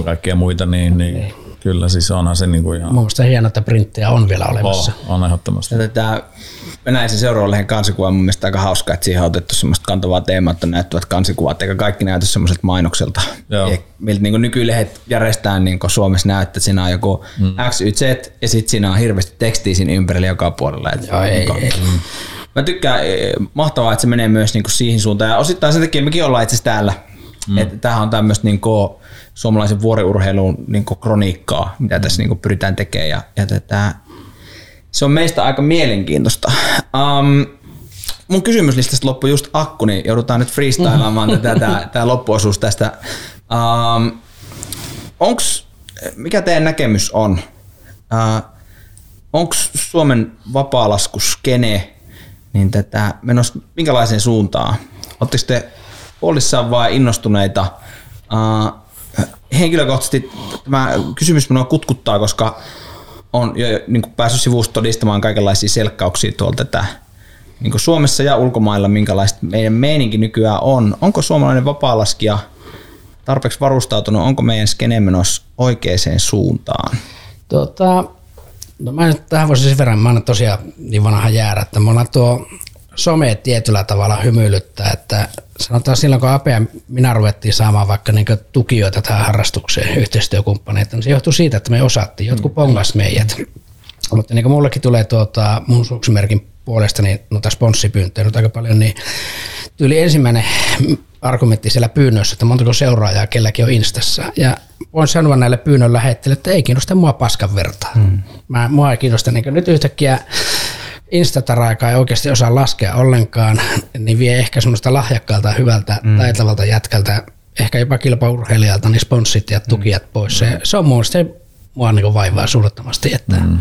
kaikkia muita, niin, niin, niin. kyllä siis onhan se niin kuin ihan... Mun mielestä hienoa, että printtejä on vielä olemassa. On, on ehdottomasti. Ja tätä Venäjän seuraavan lehen kansikuva on mun mielestä aika hauskaa, että siihen on otettu semmoista kantavaa teemaa, että näyttävät kansikuvat, eikä kaikki näytä semmoiset mainokselta. Miltä niin nykylehet järjestää niin Suomessa näyttää, että siinä on joku mm. X, Y, Z, ja sitten siinä on hirveästi tekstiä siinä ympärillä joka puolella. Että Joo, ei, niin ei. Mm. Mä tykkään, e, mahtavaa, että se menee myös niin siihen suuntaan, ja osittain sen takia mekin ollaan itse täällä. Mm. Että tämähän on tämmöistä niin suomalaisen vuoriurheilun niin kroniikkaa, mitä tässä niin pyritään tekemään. Ja, ja tätä, se on meistä aika mielenkiintoista. Um, mun kysymyslistasta loppui just akku, niin joudutaan nyt freestylaamaan tätä, tämä, tämä loppuosuus tästä. Um, onks, mikä teidän näkemys on? Uh, onko Suomen vapaalaskuskene niin tätä menossa minkälaiseen suuntaan? Oletteko te huolissaan vai innostuneita? Uh, henkilökohtaisesti tämä kysymys minua kutkuttaa, koska on jo niin kuin päässyt sivusta todistamaan kaikenlaisia selkkauksia tuolta tätä niin kuin Suomessa ja ulkomailla, minkälaista meidän meininki nykyään on. Onko suomalainen vapaalaskija tarpeeksi varustautunut, onko meidän skene menossa oikeaan suuntaan? Tota, no mä nyt tähän voisin sen verran, mä olen tosiaan niin vanha jäädä, että me ollaan tuo some tietyllä tavalla hymyilyttää, että sanotaan silloin kun Apea minä ruvettiin saamaan vaikka niin tukijoita tähän harrastukseen, yhteistyökumppaneita, niin se johtuu siitä, että me osattiin, jotkut pongas meidät. Mutta niin kuin mullekin tulee tuota, mun suksimerkin puolesta niin noita sponssipyyntöjä nyt aika paljon, niin tyyli ensimmäinen argumentti siellä pyynnössä, että montako seuraajaa kelläkin on Instassa. Ja voin sanoa näille pyynnön lähettelijöille, että ei kiinnosta mua paskan vertaa. Hmm. Mä, mua ei kiinnosta niin nyt yhtäkkiä Instataraikaa ei oikeasti osaa laskea ollenkaan, niin vie ehkä semmoista lahjakkaalta, hyvältä, mm. taitavalta jätkältä, ehkä jopa kilpaurheilijalta, niin sponssit ja tukijat mm. pois. Se, se on mun se mua niin vaivaa suunnattomasti, että mm.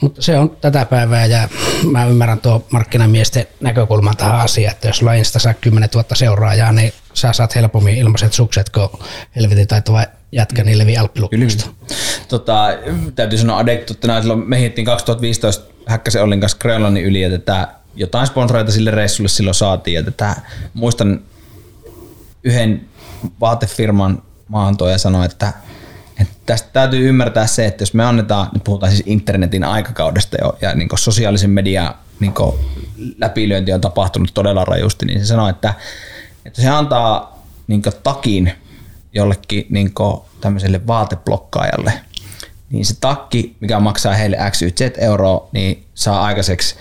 Mutta se on tätä päivää ja mä ymmärrän tuo markkinamiesten näkökulman tähän asiaan, että jos sulla Insta saa 10 000 seuraajaa, niin sä saat helpommin ilmaiset sukset, kun helvetin taitava jätkä niin levi alppilukista. Tota, täytyy sanoa adektuttuna, silloin me hittiin 2015 Häkkäsen Ollin kanssa Grönlannin yli, ja tätä, jotain sponsoreita sille reissulle silloin saatiin, ja tätä, muistan yhden vaatefirman ja sanoi, että, tästä täytyy ymmärtää se, että jos me annetaan, nyt puhutaan siis internetin aikakaudesta jo, ja niin sosiaalisen median niin läpilyönti on tapahtunut todella rajusti, niin se sanoi, että, että se antaa niin takin jollekin niin tämmöiselle vaateblokkaajalle, niin se takki, mikä maksaa heille X, Y, Z euroa, niin saa aikaiseksi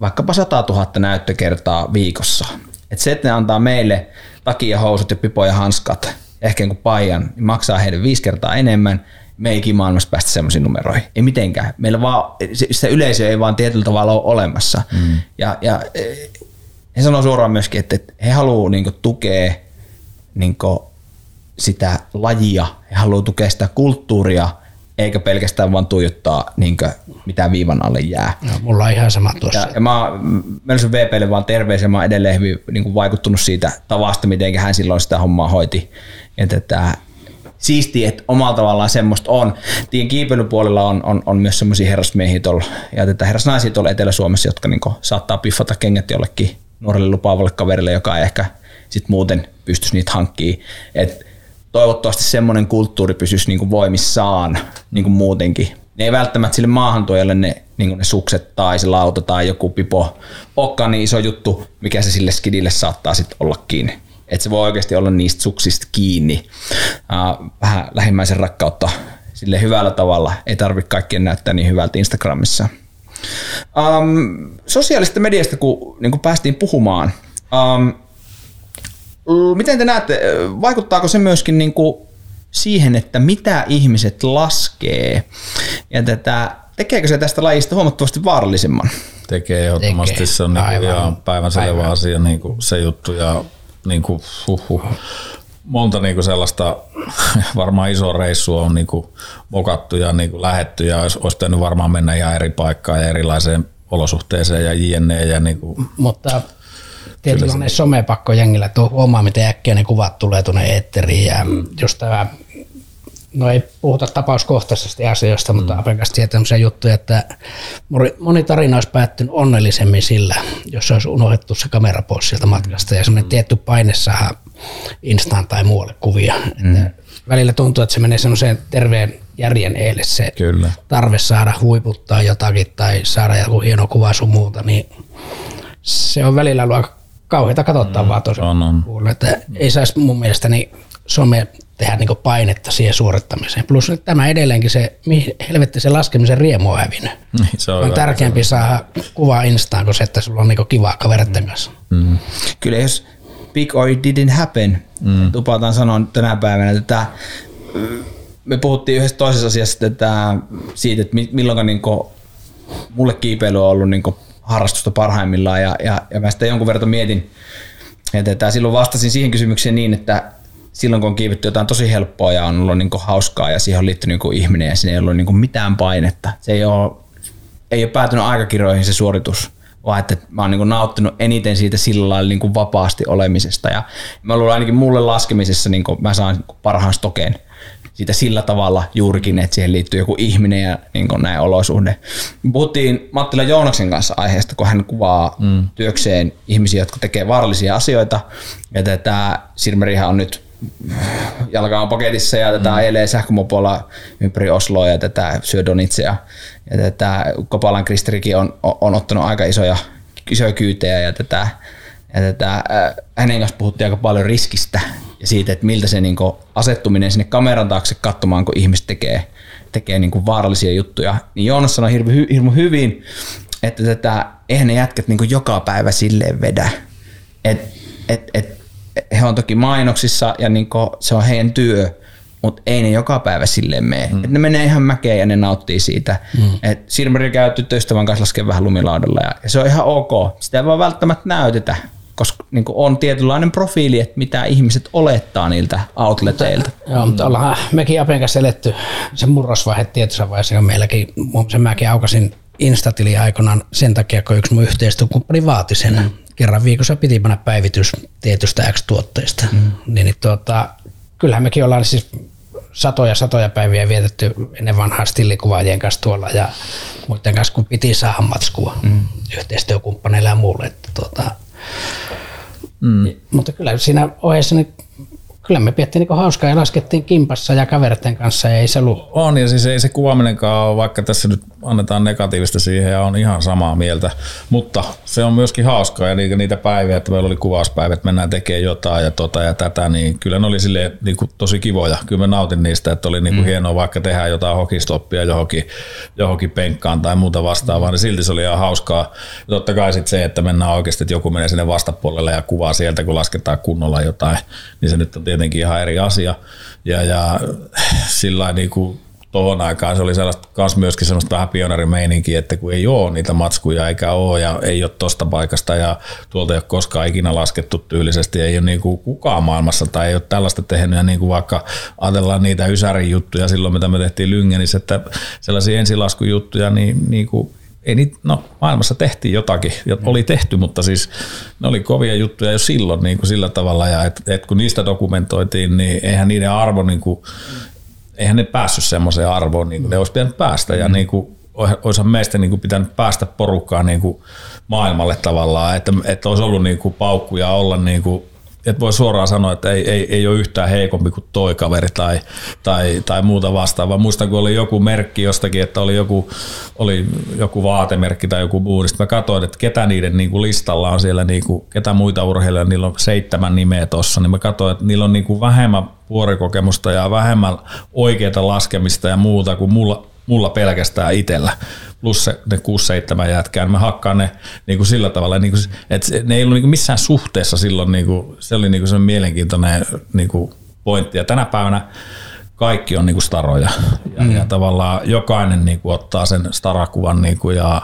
vaikkapa 100 000 näyttökertaa viikossa. Että se, että ne antaa meille takia, housut ja pipo ja hanskat, ehkä jonkun paijan, niin maksaa heille viisi kertaa enemmän. Me ei maailmassa päästä semmoisiin numeroihin. Ei mitenkään. Meillä vaan, se, yleisö ei vaan tietyllä tavalla ole olemassa. Mm. Ja, ja eh, he sanoo suoraan myöskin, että että he haluaa niinku tukea niinku sitä lajia, he haluaa tukea sitä kulttuuria, eikä pelkästään vaan tuijottaa niinku, mitä viivan alle jää. No, mulla on ihan sama tuossa. Ja, ja mä, olisin VPlle vaan terveisiä, mä oon edelleen hyvin niin kuin vaikuttunut siitä tavasta, miten hän silloin sitä hommaa hoiti. Että että siistiä, että omalla tavallaan semmoista on. Tien kiipeilypuolella on, on, on myös semmoisia herrasmiehiä tuolla ja tätä herrasnaisia tuolla Etelä-Suomessa, jotka niin saattaa piffata kengät jollekin nuorelle lupaavalle kaverille, joka ei ehkä sit muuten pystyisi niitä hankkimaan. Et toivottavasti semmoinen kulttuuri pysyisi niin kuin voimissaan niin kuin muutenkin. Ne ei välttämättä sille maahantuojalle ne, niin kuin ne sukset tai se lauta tai joku pipo olekaan niin iso juttu, mikä se sille skidille saattaa sitten olla kiinni. Että se voi oikeasti olla niistä suksista kiinni. Uh, vähän lähimmäisen rakkautta sille hyvällä tavalla. Ei tarvitse kaikkien näyttää niin hyvältä Instagramissa. Um, sosiaalista mediasta, kun, niin kun päästiin puhumaan, um, miten te näette, vaikuttaako se myöskin niin kuin siihen, että mitä ihmiset laskee ja tätä, tekeekö se tästä lajista huomattavasti vaarallisemman? Tekee ehdottomasti, Tekee. se on niin kuin ihan päivänselvä Aivan. asia niin kuin se juttu ja niin kuin, huhhuh. monta niin kuin sellaista, varmaan iso reissu on niin kuin mokattu ja niin kuin lähetty ja olisi, olisi pitänyt varmaan mennä ihan eri paikkaan ja erilaiseen olosuhteeseen ja jne. Ja niin kuin, Mutta tietynlainen somepakko jengillä, tuo huomaa, miten äkkiä ne kuvat tulee tuonne eetteriin ja just tämä no ei puhuta tapauskohtaisesti asioista, mutta mm. Tietää tämmöisiä juttuja, että moni- tarina olisi päättynyt onnellisemmin sillä, jos olisi unohdettu se kamera pois sieltä matkasta ja semmoinen tietty paine saada Instaan tai muualle kuvia. Mm. Että välillä tuntuu, että se menee semmoiseen terveen järjen eelle se Kyllä. tarve saada huiputtaa jotakin tai saada joku hieno kuva sun muuta, niin se on välillä ollut aika kauheita katsottavaa tosi on, on. puolella, että ei saisi mun mielestäni some tehdä niin painetta siihen suorittamiseen. Plus nyt tämä edelleenkin se, mihin helvetti se laskemisen riemu on hävinnyt. Niin, se on On hyvä. tärkeämpi saada kuvaa Instaan kuin se, että sulla on niin kivaa kavereiden kanssa. Kyllä jos big or it didn't happen, mm. tupataan sanoa tänä päivänä, että tämä, me puhuttiin yhdessä toisessa asiassa että siitä, että mi- milloin niin mulle kiipeily on ollut niin harrastusta parhaimmillaan ja, ja, ja mä sitä jonkun verran mietin, että että silloin vastasin siihen kysymykseen niin, että silloin kun on kiivetty jotain tosi helppoa ja on ollut niin hauskaa ja siihen on liittynyt niin ihminen ja siinä ei ollut niin mitään painetta. Se ei ole, ei ole päätynyt aikakirjoihin se suoritus, vaan että mä oon niin nauttinut eniten siitä sillä lailla niin vapaasti olemisesta. Ja mä luulen ainakin mulle laskemisessa niin mä saan parhaan stokeen siitä sillä tavalla juurikin, että siihen liittyy joku ihminen ja niin näin olosuhde. Puhuttiin Mattila Joonaksen kanssa aiheesta, kun hän kuvaa mm. työkseen ihmisiä, jotka tekee vaarallisia asioita. Ja tätä Sirmerihän on nyt jalka on paketissa ja tätä mm. ajelee sähkömopolla ympäri Osloa ja tätä syö donitseja. Ja tätä Kopalan Kristerikin on, on, on ottanut aika isoja, isoja kyytejä ja tätä, ja tätä, äh, hänen kanssa puhuttiin aika paljon riskistä ja siitä, että miltä se niin asettuminen sinne kameran taakse katsomaan, kun ihmiset tekee, tekee niin vaarallisia juttuja. Niin Joonas sanoi hirveän hy, hirmu hyvin, että tätä, eihän ne jätkät niin joka päivä silleen vedä. Et, et, et, he on toki mainoksissa ja niin se on heidän työ, mutta ei ne joka päivä silleen mene. Mm. Et ne menee ihan mäkeen ja ne nauttii siitä. Mm. Et Silmeri käy tyttöystävän kanssa laskee vähän lumilaudalla ja, ja se on ihan ok. Sitä ei vaan välttämättä näytetä, koska niin on tietynlainen profiili, että mitä ihmiset olettaa niiltä outleteilta. Joo, mutta ollaan mekin Apen kanssa eletty sen murrosvaihe tietyssä vaiheessa, kun meilläkin, muassa mäkin aukasin Instatili aikoinaan sen takia, kun yksi mun yhteistyökumppani vaati sen. Mm. Kerran viikossa piti panna päivitys tietystä X-tuotteista. Mm. Niin, niin tuota, kyllähän mekin ollaan siis satoja satoja päiviä vietetty ennen vanhaa stillikuvaajien kanssa tuolla ja muiden kanssa, kun piti saada matskua mm. yhteistyökumppaneille ja muulle. Että tuota, mm. Mutta kyllä siinä ohjeessa niin kyllä me piettiin niinku hauskaa ja laskettiin kimpassa ja kaveritten kanssa ja ei se ollut On, ja siis ei se kuvaaminenkaan ole, vaikka tässä nyt annetaan negatiivista siihen ja on ihan samaa mieltä, mutta se on myöskin hauskaa ja niitä, niitä päiviä, että meillä oli kuvauspäivät, mennään tekemään jotain ja tota ja tätä, niin kyllä ne oli silleen niin tosi kivoja. Kyllä mä nautin niistä, että oli niin kuin mm. hienoa vaikka tehdä jotain hokistoppia johonkin, johonkin penkkaan tai muuta vastaavaa, niin silti se oli ihan hauskaa. Ja totta kai sitten se, että mennään oikeasti, että joku menee sinne vastapuolelle ja kuvaa sieltä, kun lasketaan kunnolla jotain, niin se nyt on tietenkin ihan eri asia. Ja, ja sillä niin kuin tuohon aikaan se oli sellaista, kans myöskin sellaista vähän pioneerimeininkiä, että kun ei ole niitä matskuja eikä ole ja ei ole tosta paikasta ja tuolta ei ole koskaan ikinä laskettu tyylisesti, ei ole niin kuin kukaan maailmassa tai ei ole tällaista tehnyt ja niin kuin vaikka ajatellaan niitä Ysärin juttuja silloin, mitä me tehtiin Lyngenissä, että sellaisia ensilaskujuttuja, niin, niin kuin ei niitä, no maailmassa tehtiin jotakin, ja oli tehty, mutta siis ne oli kovia juttuja jo silloin niin kuin sillä tavalla, ja et, et kun niistä dokumentoitiin, niin eihän niiden arvo, niin kuin, eihän ne päässyt semmoiseen arvoon, niin kuin ne olisi pitänyt päästä, ja niin kuin, olisihan meistä niin kuin pitänyt päästä porukkaan niin kuin maailmalle tavallaan, että, että olisi ollut niin kuin paukkuja olla niin kuin et voi suoraan sanoa, että ei, ei, ei ole yhtään heikompi kuin toi kaveri tai, tai, tai muuta vastaavaa. Muistan, kun oli joku merkki jostakin, että oli joku, oli joku vaatemerkki tai joku muu, niin mä katsoin, että ketä niiden niin kuin listalla on siellä, niin kuin, ketä muita urheilijoita, niillä on seitsemän nimeä tuossa, niin mä katsoin, että niillä on niin kuin vähemmän vuorikokemusta ja vähemmän oikeita laskemista ja muuta kuin mulla, mulla pelkästään itsellä plus se, ne 6-7 jätkää, niin mä hakkaan ne niin kuin sillä tavalla, niin kuin, että ne ei ollut niin kuin missään suhteessa silloin, niin kuin, se oli niin kuin se mielenkiintoinen niin kuin pointti. Ja tänä päivänä kaikki on niin kuin staroja ja, mm. ja tavallaan jokainen niin kuin ottaa sen starakuvan niin kuin ja,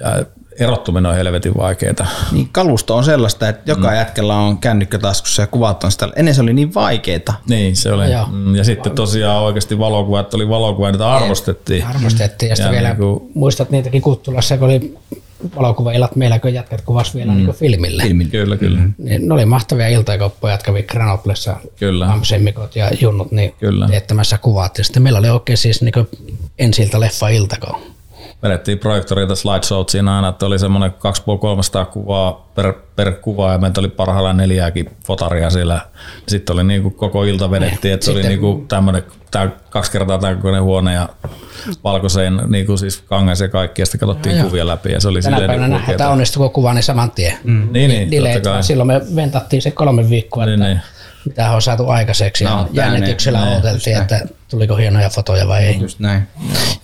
ja erottuminen on helvetin vaikeaa. Niin kalusto on sellaista, että joka mm. jätkellä on kännykkä taskussa ja kuvat on sitä. Ennen se oli niin vaikeeta. Niin, se oli. Ja, mm, ja sitten tosiaan oikeasti valokuvat oli valokuva, niitä arvostettiin. Arvostettiin. Ja, sitten vielä niin kuin, muistat niitäkin Kuttulassa, kun oli valokuvailat meillä, kun jätkät kuvas vielä mm. niin filmille. filmille. Kyllä, kyllä. Mm. Niin ne oli mahtavia iltoja, kun pojat kävi Granoblessa, Amsemmikot ja Junnut niin kyllä. teettämässä kuvat. Ja sitten meillä oli oikein siis niin ensiltä leffa iltako vedettiin projektorilta slide showt siinä aina, että oli semmoinen 2,5-300 kuvaa per, per kuva ja meitä oli parhaillaan neljääkin fotaria siellä. Sitten oli niinku koko ilta vedettiin, että se oli niinku tämmöinen tää, kaksi kertaa tämän huone ja valkoiseen niinku siis kangas ja kaikki ja sitten katsottiin no, kuvia läpi ja se oli Tänä silleen päivänä nähdään, että onnistuko kuva niin saman tien. Mm. Niin, niin, totta kai. Silloin me ventattiin se kolme viikkoa, niin, että niin mitä on saatu aikaiseksi. No, jännityksellä näin, odoteltiin, että tuliko hienoja fotoja vai ei. Just näin.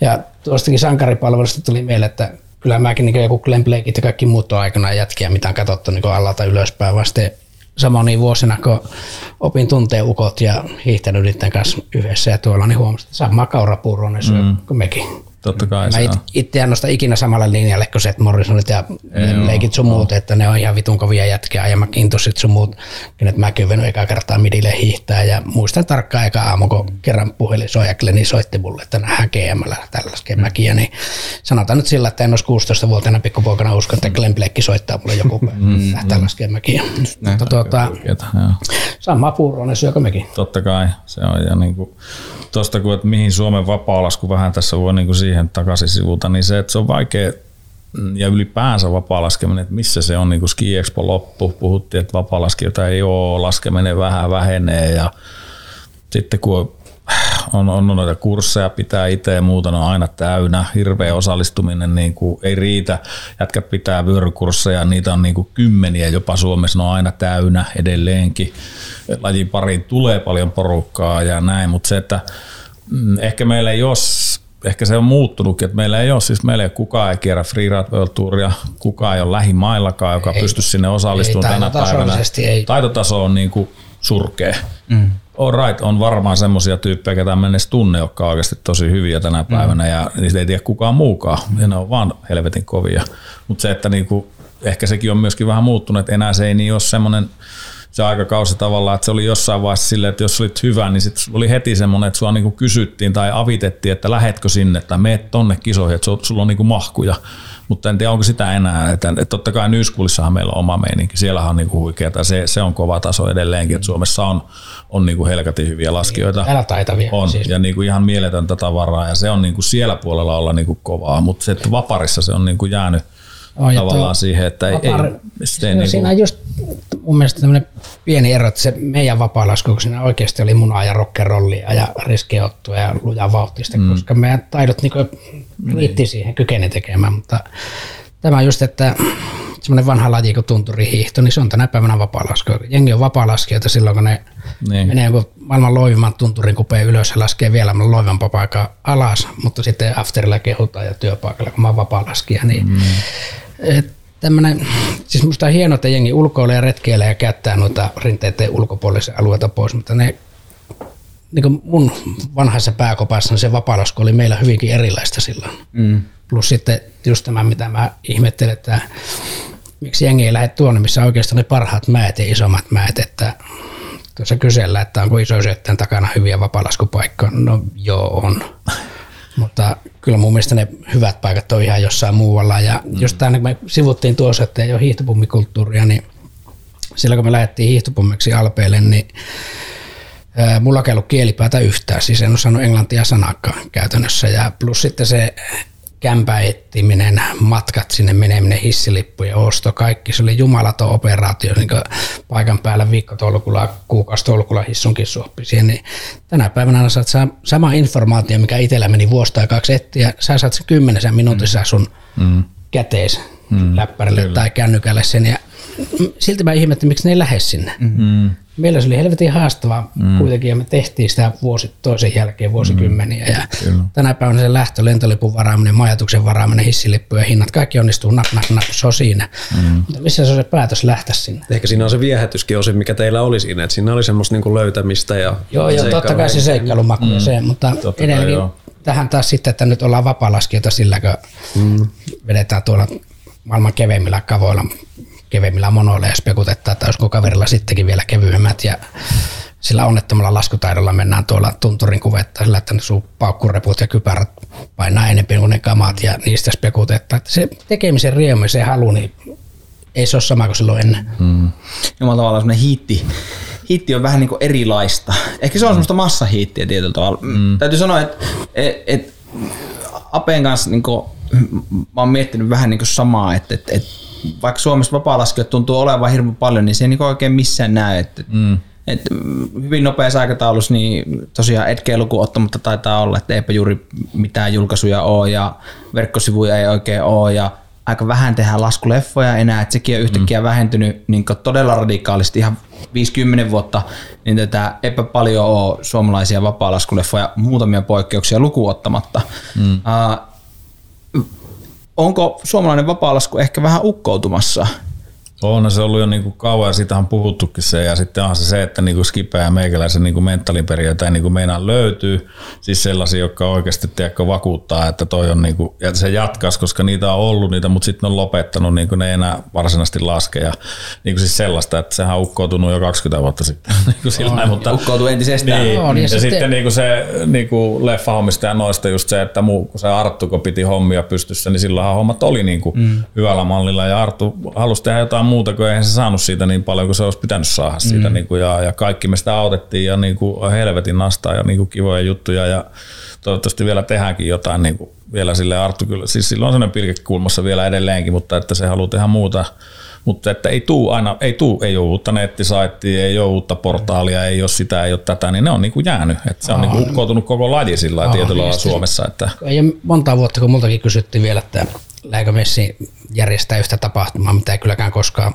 Ja tuostakin sankaripalvelusta tuli mieleen, että kyllä mäkin niin joku Glenn Blakeit ja kaikki muut on aikana jätkiä, mitä on katsottu niin alalta ylöspäin. Vasta niin vuosina, kun opin tuntee ukot ja hiihtänyt niiden kanssa yhdessä ja tuolla, niin huomasin, että samaa kaurapuuroa mm. kuin mekin. Totta kai Mä it, itse en nosta ikinä samalle linjalle kuin Seth Morrisonit ja Ei leikit sun muut, että ne on ihan vitun kovia jätkiä ja mä kiintosit sun muut, kenet mäkin olen eka kertaa midille hiihtää ja muistan tarkkaan eka aamu, kun kerran puhelin soi ja Glenni soitti mulle, että nähdään GMllä tällaisia mm. mäkiä, niin sanotaan nyt sillä, että en olisi 16-vuotiaana pikkupoikana usko, että Glenn Blekki soittaa mulle joku mm, lähtee laskemaan mäkiä. Mutta tuota, sama puuroinen syökö mekin. Totta kai, se on ja niin kuin, tosta, kun, että mihin Suomen vapaa-lasku vähän tässä voi niin kuin siihen takaisin sivuta, niin se, että se on vaikea ja ylipäänsä vapaa-laskeminen, että missä se on, niin kuin Ski Expo loppu, puhuttiin, että vapaa ei ole, laskeminen vähän vähenee ja sitten kun on, on noita kursseja, pitää itse ja muuta, ne on aina täynnä, hirveä osallistuminen niin kuin ei riitä, jätkät pitää vyörykursseja, niitä on niin kuin kymmeniä jopa Suomessa, ne on aina täynnä edelleenkin, lajin pariin tulee paljon porukkaa ja näin, mutta se, että mm, ehkä meillä ei ole ehkä se on muuttunutkin, että meillä ei ole, siis meillä ei kukaan ei kierrä Freeride World Touria, kukaan ei ole lähimaillakaan, joka pystyisi sinne osallistumaan tänä päivänä. Ei. Taitotaso on niin kuin surkea. Mm. All right, on varmaan semmoisia tyyppejä, ketä en edes tunne, jotka on oikeasti tosi hyviä tänä mm. päivänä mm. ja niistä ei tiedä kukaan muukaan ja ne on vaan helvetin kovia. Mutta se, että niinku, ehkä sekin on myöskin vähän muuttunut, että enää se ei niin ole semmoinen se aikakausi tavallaan, että se oli jossain vaiheessa silleen, että jos olit hyvä, niin sitten oli heti semmoinen, että sua niinku kysyttiin tai avitettiin, että lähetkö sinne tai meet tonne kisoihin, että sulla on niinku mahkuja. Mutta en tiedä, onko sitä enää. Että, että totta kai Nyskulissahan meillä on oma meininki. Siellähän on niinku huikeata. Se, se on kova taso edelleenkin. Että Suomessa on, on niinku helkatin hyviä laskijoita. Älä taitavia. On. Siis. Ja niinku ihan mieletöntä tavaraa. Ja se on niinku siellä puolella olla niinku kovaa. Mutta se, että vaparissa se on niinku jäänyt, Ja tavallaan tuo siihen, että ei, vapaa- ei no, niinku, Siinä on just mun mielestä tämmöinen pieni ero, että se meidän vapaalasku, siinä oikeasti oli munaa ja rockerollia ja riskeottua ja luja vauhtista, mm. koska meidän taidot niin riitti siihen, kykeni tekemään, mutta tämä just, että semmoinen vanha laji kuin tunturihiihto, niin se on tänä päivänä vapaalasku. Jengi on vapaalaskijoita silloin, kun ne Niin. menee maailman loivimman tunturin kupeen ylös ja laskee vielä loivampaa paikkaa alas, mutta sitten afterilla kehutaan ja työpaikalla, kun mä oon vapaalaskija, niin mm. Tämmönen, siis musta on hienoa, että jengi ulkoilee ja retkeilee ja käyttää noita rinteiden ulkopuolisia alueita pois, mutta ne niin kuin mun vanhassa pääkopassa niin se vapaalasku oli meillä hyvinkin erilaista silloin. Mm. Plus sitten just tämä, mitä mä ihmettelen, että miksi jengi ei lähde tuonne, missä oikeastaan ne parhaat mäet ja isommat mäet, että tuossa kysellä, että onko isosyöttäjän takana hyviä vapaalaskupaikkoja. No joo, on. Mutta kyllä mun mielestä ne hyvät paikat on ihan jossain muualla. Ja mm. just tämä, kun me sivuttiin tuossa, että ei ole hiihtopummikulttuuria, niin silloin kun me lähdettiin hiihtopummiksi Alpeille, niin mulla ei ollut kielipäätä yhtään, siis en osannut englantia sanakaan käytännössä. Ja plus sitten se kämpäettiminen, matkat sinne meneminen, hissilippujen osto, kaikki. Se oli jumalaton operaatio niin paikan päällä viikkotolkulla, kuukausitolkulla hissunkin suoppi siihen. Niin tänä päivänä saat saa sama informaatio, mikä itsellä meni vuosi tai kaksi etsiä. Sä saat sen kymmenessä minuutissa sun mm. käteis mm. läppärille Kyllä. tai kännykälle sen. Ja silti mä ihmettelin, miksi ne ei lähde sinne. Mm. Meillä se oli helvetin haastavaa mm. kuitenkin ja me tehtiin sitä vuosi toisen jälkeen vuosikymmeniä. Mm. Ja Kyllä. tänä päivänä se lähtö, lentolipun varaaminen, majoituksen varaaminen, hissilippu ja hinnat, kaikki onnistuu nap, nap, nap, se on siinä. Mm. Mutta missä se on se päätös lähteä sinne? Ehkä siinä on se viehätyskin osin, mikä teillä oli siinä, että siinä oli semmoista niinku löytämistä ja Joo, joo totta kai se seikkailumaku mm. se, mutta Totta edelleenkin joo. tähän taas sitten, että nyt ollaan vapaalaskijoita sillä, kun mm. vedetään tuolla maailman keveimmillä kavoilla, keveimmillä monoilla ja spekutetaan, että olisiko kaverilla sittenkin vielä kevyemmät ja sillä onnettomalla laskutaidolla mennään tuolla tunturin kuvetta sillä, että ne sun paukkureput ja kypärät painaa enemmän kuin ne kamat ja niistä spekutetaan. Että se tekemisen riemu se halu, niin ei se ole sama kuin silloin ennen. Mm. Jumala tavallaan semmoinen hiitti, hiitti on vähän niin kuin erilaista. Ehkä se on semmoista massahiittiä tietyllä tavalla. Mm. Täytyy sanoa, että et, et Apeen kanssa niin kuin, mä oon miettinyt vähän niin kuin samaa, että, että, että vaikka Suomessa vapaa-laskijoita tuntuu olevan hirveän paljon, niin se ei niin oikein missään näy. Että, mm. Et hyvin nopeassa aikataulussa, niin tosiaan Edgeä lukuun ottamatta taitaa olla, että eipä juuri mitään julkaisuja ole ja verkkosivuja ei oikein ole ja aika vähän tehdään laskuleffoja enää, että sekin on yhtäkkiä mm. vähentynyt niin todella radikaalisti ihan 50 vuotta, niin tätä eipä paljon ole suomalaisia vapaa-laskuleffoja, muutamia poikkeuksia lukuun ottamatta. Mm. Uh, onko suomalainen vapaalasku ehkä vähän ukkoutumassa? On se ollut jo niinku kauan ja siitä on puhuttukin se ja sitten onhan se se, että niinku Skipe ja meikäläisen niinku mentaaliperiaate ei niinku meinaa löytyy. Siis sellaisia, jotka oikeasti tiedätkö, vakuuttaa, että toi on niinku, ja se jatkas, koska niitä on ollut niitä, mutta sitten on lopettanut, niinku ne ei enää varsinaisesti laske. Ja niinku siis sellaista, että sehän on ukkoutunut jo 20 vuotta sitten. niinku sillä on, mutta, ukkoutuu entisestään. Niin, On, ja ja, ja sitten- sitten niinku se niinku leffahommista ja noista just se, että muu, kun se Arttu, kun piti hommia pystyssä, niin silloinhan hommat oli niinku mm. hyvällä mallilla ja Arttu halusi tehdä jotain muuta, kun eihän se saanut siitä niin paljon kuin se olisi pitänyt saada siitä. Niinku, ja, ja, kaikki me sitä autettiin ja niinku, helvetin nastaa ja niinku, kivoja juttuja ja toivottavasti vielä tehdäänkin jotain niinku, vielä sille Arttu kyllä, siis sillä on sellainen pilke kulmassa vielä edelleenkin, mutta että se haluaa tehdä muuta mutta että ei tuu aina, ei tuu, ei ole uutta nettisaittia, ei ole uutta portaalia, ei ole sitä, ei ole tätä, niin ne on niinku jäänyt. Että se on niinku ukkoutunut koko laji sillä tietyllä lailla Suomessa. Että, Ei ole monta vuotta, kun multakin kysyttiin vielä, että lähdekö Messi järjestää yhtä tapahtumaa, mitä ei kylläkään koskaan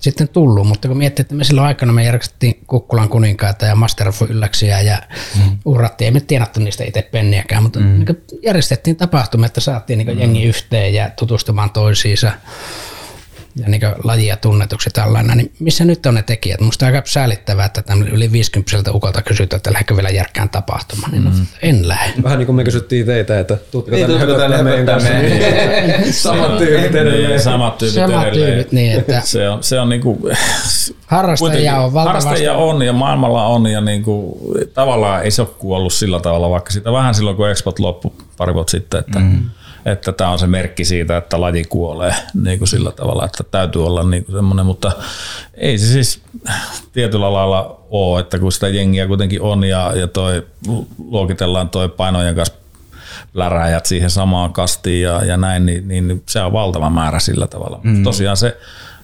sitten tullut, mutta kun miettii, että me silloin aikana me järjestettiin Kukkulan kuninkaita ja Master of Ylläksiä ja mm. urattiin, ei me tienattu niistä itse penniäkään, mutta mm. niin järjestettiin tapahtumia, että saatiin niin jengi yhteen ja tutustumaan toisiinsa ja niin lajia tunnetuksi tällainen, niin missä nyt on ne tekijät? Musta on aika säälittävää, että tämmöinen yli 50 ukolta kysytään, että lähdekö vielä järkkään tapahtumaan, niin mm. en lähde. Vähän niin kuin me kysyttiin teitä, että tuutko Niin, tänne tänne meidän kanssa. Niin. Samat tyypit edelleen. niin, samat tyypit Samat edelleen. tyypit, niin, että Se on, se on niinku, harrastajia on valtavasti. Harrastajia on ja maailmalla on ja niinku, tavallaan ei se ole kuollut sillä tavalla, vaikka sitä vähän silloin kun Expot loppui pari vuotta sitten, että mm. Että tämä on se merkki siitä, että laji kuolee niin kuin sillä tavalla, että täytyy olla niin kuin semmoinen, mutta ei se siis tietyllä lailla ole, että kun sitä jengiä kuitenkin on ja, ja toi luokitellaan toi painojen kanssa läräjät siihen samaan kastiin ja, ja näin, niin, niin, se on valtava määrä sillä tavalla. Mm. Tosiaan se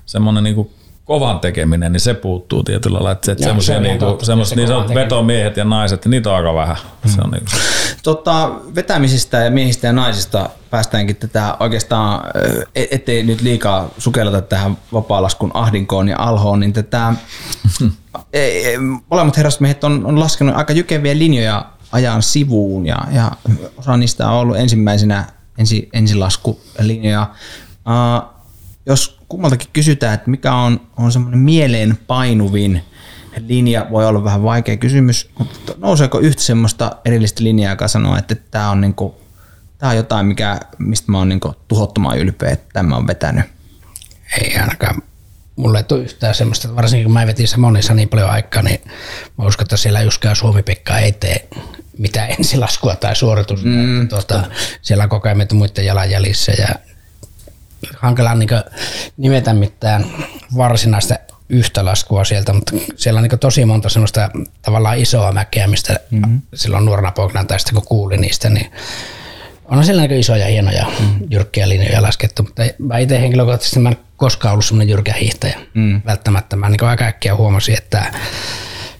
semmoinen niin kovan tekeminen, niin se puuttuu tietyllä lailla. Että Joo, semmoisia se niinku, Se niin sanotut vetomiehet ja naiset, niin niitä on aika vähän. Mm. Se on niinku, Tota, vetämisistä ja miehistä ja naisista päästäänkin tätä oikeastaan, et- ettei nyt liikaa sukelleta tähän vapaalaskun ahdinkoon ja alhoon, niin tätä, ei- ei, molemmat herrasmiehet on, on laskenut aika jykeviä linjoja ajan sivuun ja, ja osa niistä on ollut ensimmäisenä ensi, ensilaskulinjoja. Uh, jos kummaltakin kysytään, että mikä on, on semmoinen mieleen painuvin linja, voi olla vähän vaikea kysymys, mutta nouseeko yhtä semmoista erillistä linjaa, joka sanoo, että tämä on, niinku, tää on jotain, mikä, mistä mä oon niinku tuhottoman ylpeä, että tämä on vetänyt. Ei ainakaan mulle ei tule yhtään semmoista, varsinkin kun mä vetin Samonissa niin paljon aikaa, niin mä uskon, että siellä yksikään Suomi-Pekka ei tee mitään ensilaskua tai suoritus. Mm, tuota, siellä on koko ajan muiden jalanjäljissä ja hankala niin nimetä mitään varsinaista yhtä laskua sieltä, mutta siellä on niin tosi monta semmoista tavallaan isoa mäkeä, mistä mm-hmm. silloin nuorena poikana tai sitten kun kuulin niistä, niin on siellä aika isoja, hienoja, mm. jyrkkiä linjoja laskettu, mutta mä itse henkilökohtaisesti mä en koskaan ollut semmoinen jyrkä hiihtäjä. Mm. Välttämättä mä niin aika äkkiä huomasin, että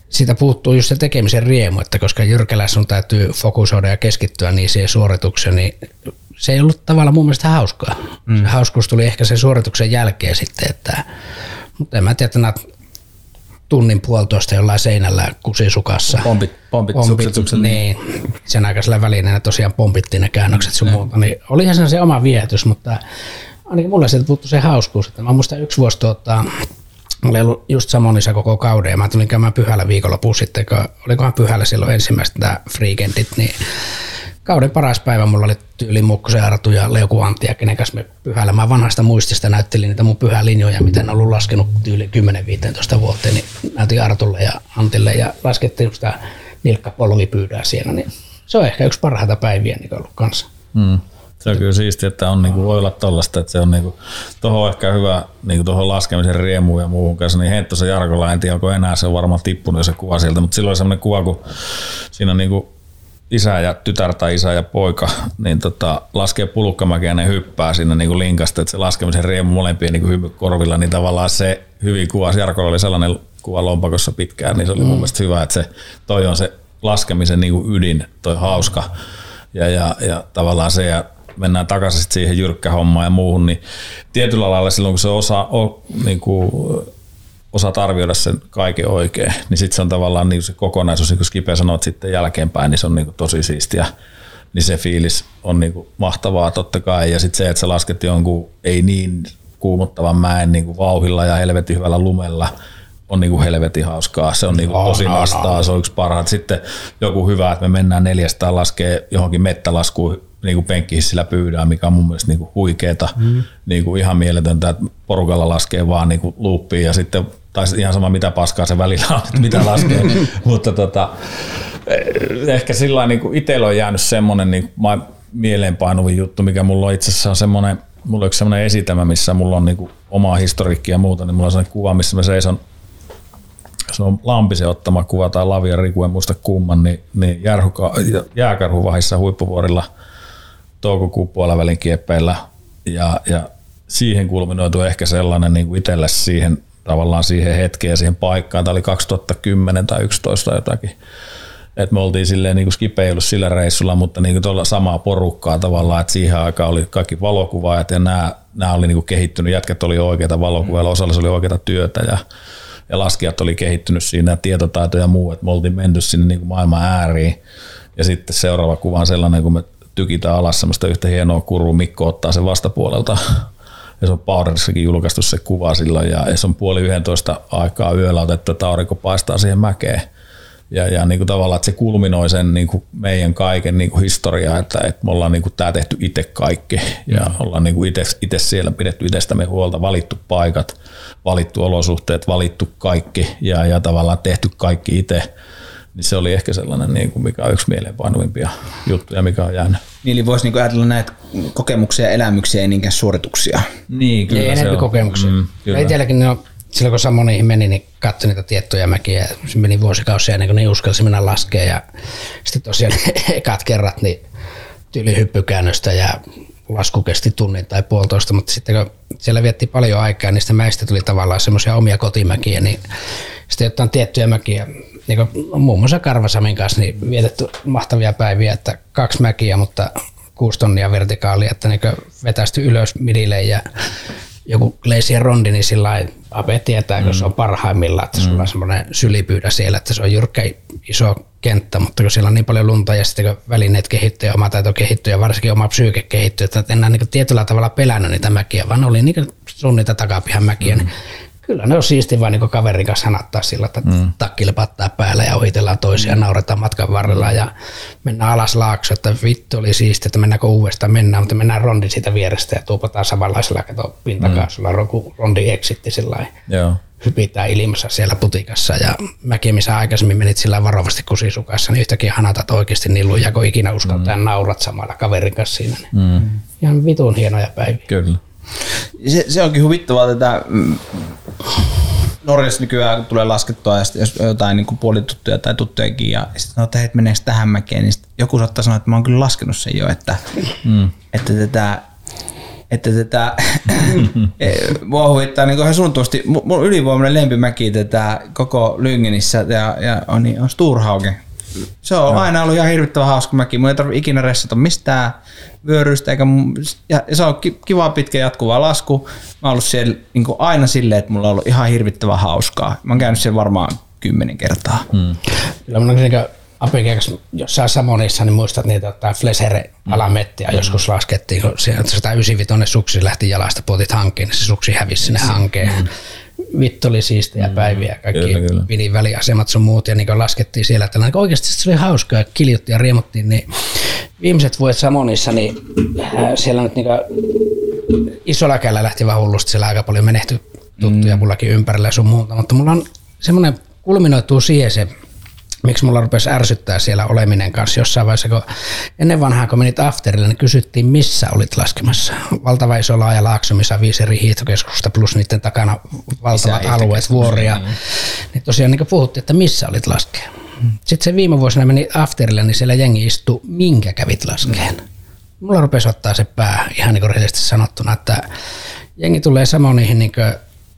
siitä puuttuu just se tekemisen riemu, että koska jyrkällä sun täytyy fokusoida ja keskittyä niin siihen suoritukseen, niin se ei ollut tavallaan mun mielestä hauskaa. Mm. Se hauskuus tuli ehkä sen suorituksen jälkeen sitten, että, mutta en mä tiedä, että nämä tunnin puolitoista jollain seinällä kusisukassa. Pompit, pompit, Pompit, sukset, sukset. Niin, sen aikaisella välineenä tosiaan pompittiin ne käännökset sun muuta, niin olihan se se oma viehätys, mutta ainakin mulle sieltä puuttu se hauskuus, että mä muistan yksi vuosi tuota, Mä olin ollut just Samonissa koko kauden ja mä tulin käymään pyhällä viikonloppuun sitten, kun olikohan pyhällä silloin ensimmäistä tämä freakendit, niin kauden paras päivä mulla oli tyyli Mukkosen Artu ja Leuku Antti ja kenen kanssa me pyhällä. Mä vanhasta muistista näyttelin niitä mun pyhälinjoja, mitä ne on ollut laskenut tyyli 10-15 vuotta, niin näytin Artulle ja Antille ja laskettiin sitä nilkkapolvipyydää siinä, niin se on ehkä yksi parhaita päiviä niin ollut kanssa. mm. Se on kyllä siistiä, että on, niinku, voi olla tollasta, että se on niinku, tuohon ehkä hyvä niinku, tuohon laskemisen riemuun ja muuhun kanssa, niin Henttosen Jarkolla, en tiedä onko enää, se on varmaan tippunut se kuva sieltä, mutta silloin semmoinen kuva, kun siinä on niinku, isä ja tytär tai isä ja poika, niin tota, laskee pulukkamäkeä ja ne hyppää siinä niinku linkasta, että se laskemisen riemu molempien niinku hymy korvilla, niin tavallaan se hyvin kuva, Jarkolla oli sellainen kuva lompakossa pitkään, niin se oli mun mielestä hyvä, että se, toi on se laskemisen niinku ydin, toi hauska. Ja, ja, ja tavallaan se, ja mennään takaisin siihen jyrkkähommaan ja muuhun, niin tietyllä lailla silloin, kun se osaa, o, niin kuin, osaat arvioida sen kaiken oikein, niin sitten se on tavallaan niin se kokonaisuus, niin kuin Skipe sanoi, että sitten jälkeenpäin, niin se on niin kuin tosi siistiä. Niin se fiilis on niin kuin mahtavaa totta kai. Ja sitten se, että sä lasket jonkun ei niin kuumottavan mäen niin kuin vauhilla ja helvetin hyvällä lumella, on niin kuin helvetin hauskaa. Se on niin kuin tosi nastaa, se on yksi parhaat. Sitten joku hyvä, että me mennään neljästään laskee johonkin mettälaskuun niin kuin penkkihissillä pyydään, mikä on mun mielestä niin kuin huikeeta, mm. niin kuin ihan mieletöntä, että porukalla laskee vaan niin kuin loopiin ja sitten, tai ihan sama mitä paskaa se välillä on, että mitä laskee, mutta tota, eh, ehkä sillä niin kuin itsellä on jäänyt semmoinen niin kuin mieleenpainuvin juttu, mikä mulla on itse asiassa on semmoinen, mulla on yksi semmoinen esitelmä, missä mulla on niin kuin omaa historiikkia ja muuta, niin mulla on semmoinen kuva, missä mä seison se on Lampisen ottama kuva tai Lavia Riku, en muista kumman, niin, niin järhuka, jääkarhuvahissa huippuvuorilla toukokuun puolivälin kieppeillä. Ja, ja siihen kulminoitu ehkä sellainen niin kuin itselle siihen tavallaan siihen hetkeen ja siihen paikkaan. Tämä oli 2010 tai 2011 jotakin. Et me oltiin silleen, niin kuin Skipe ei ollut sillä reissulla, mutta niin tuolla samaa porukkaa tavallaan, että siihen aikaan oli kaikki valokuvaajat ja nämä, nämä oli niin kehittynyt, jätkät oli oikeita valokuvaajia, osalla se oli oikeita työtä ja, ja laskijat oli kehittynyt siinä, tietotaito ja muu, että me oltiin menty sinne niin maailman ääriin. Ja sitten seuraava kuva on sellainen, kun me tykitään alas semmoista yhtä hienoa kurua, Mikko ottaa sen vastapuolelta. Ja se on Powderssakin julkaistu se kuva silloin ja se on puoli yhdentoista aikaa yöllä otettu, että aurinko paistaa siihen mäkeen. Ja, ja niin kuin tavallaan, että se kulminoi sen niin kuin meidän kaiken niin kuin historiaa, että, että me ollaan niin kuin tämä tehty itse kaikki ja mm. ollaan niin kuin itse siellä pidetty itsestämme huolta, valittu paikat, valittu olosuhteet, valittu kaikki ja, ja tavallaan tehty kaikki itse niin se oli ehkä sellainen, niin kuin mikä on yksi mieleenpainuvimpia juttuja, mikä on jäänyt. Niin, eli voisi niinku ajatella näitä kokemuksia ja elämyksiä, ei niinkään suorituksia. Niin, Kyllä ei enemmän kokemuksia. Mm, kyllä. Itselläkin ne on, silloin kun Samoniin meni, niin katsoi niitä tiettyjä mäkiä. Se meni vuosikausia ennen kuin ne uskalsi mennä laskea. Ja sitten tosiaan ekat kerrat, niin tylihyppykäännöstä ja lasku kesti tunnin tai puolitoista, mutta sitten kun siellä vietti paljon aikaa, niin mäistä tuli tavallaan semmoisia omia kotimäkiä, niin sitten jotain tiettyjä mäkiä, niin kuin muun muassa Karvasamin kanssa, niin vietetty mahtavia päiviä, että kaksi mäkiä, mutta kuusi tonnia vertikaalia, että niin vetästy ylös midille ja joku Glacier Rondi, niin sillä Ape tietää, kun se on parhaimmillaan, että sulla on semmoinen sylipyydä siellä, että se on jyrkkä iso kenttä, mutta kun siellä on niin paljon lunta ja sitten kun välineet kehittyy ja oma taito kehittyy ja varsinkin oma psyyke kehittyy, että enää niin tietyllä tavalla pelännyt niitä mäkiä, vaan oli niin sun niitä takapihan mäkiä, mm. niin kyllä ne on siisti vaan niin kaverin kanssa hanattaa sillä, että mm. takkille pattaa päällä ja ohitellaan toisia, mm. nauretaan matkan varrella ja mennään alas laakso, että vittu oli siisti, että mennäänkö uudestaan mennään, mutta mennään rondi siitä vierestä ja tuupataan samanlaisella kato pintakaasulla, mm. rondi exitti sillä Joo hypitään ilmassa siellä putikassa ja mäkin, missä aikaisemmin menit sillä varovasti kusisukassa, niin yhtäkkiä hanatat oikeasti niin lujaa, kun ikinä uskaltaa mm. naurat samalla kaverin kanssa siinä. Niin mm. Ihan vitun hienoja päiviä. Kyllä. Se, se onkin huvittavaa tätä mm, Norjassa nykyään tulee laskettua, ja jos jotain niin puolituttuja tai tuttujakin, ja sitten sanoo, että hei, meneekö tähän mäkeen, niin joku saattaa sanoa, että mä oon kyllä laskenut sen jo, että, mm. että tätä että tätä, e, mua huvittaa niin ihan suunnattomasti, mun ylivoimainen lempimäki tätä koko Lyngenissä ja, ja on, niin on Sturhaugen. Se on no. aina ollut ihan hirvittävän hauska mäki. Mun ei tarvitse ikinä ressata mistään vyörystä, eikä, ja se on kiva pitkä jatkuva lasku. Mä oon ollut siellä niin aina silleen, että mulla on ollut ihan hirvittävän hauskaa. Mä oon käynyt siellä varmaan kymmenen kertaa. Hmm. Kyllä mun niin Apikeekas jossain Samonissa, niin muistat niitä että Flesere alamettia mm. joskus laskettiin, kun 195 suksi lähti jalasta, puotit hankkeen, niin se suksi hävisi sinne hankeen. Mm. Vittu oli siistejä mm. päiviä, kaikki kyllä, kyllä. Vinin väliasemat sun muut, ja niin laskettiin siellä, että niin oikeasti se oli hauskaa, ja kiljuttiin ja riemottiin, niin viimeiset vuodet Samonissa, niin äh, siellä nyt niin isolla lähti vaan hullusti, siellä aika paljon menehty tuttuja mm. mullakin ympärillä ja sun muuta, mutta mulla on semmoinen kulminoituu siihen se miksi mulla rupesi ärsyttää siellä oleminen kanssa jossain vaiheessa, kun ennen vanhaa kun menit afterille, niin kysyttiin, missä olit laskemassa. Valtava iso laaja laakso, missä viisi eri hiihtokeskusta plus niiden takana valtavat alueet, vuoria. Niin. niin tosiaan niin puhuttiin, että missä olit laskeen. Sitten se viime vuosina meni afterille, niin siellä jengi istui, minkä kävit laskeen. Mulla rupesi ottaa se pää ihan niin kuin sanottuna, että jengi tulee samoin niihin niin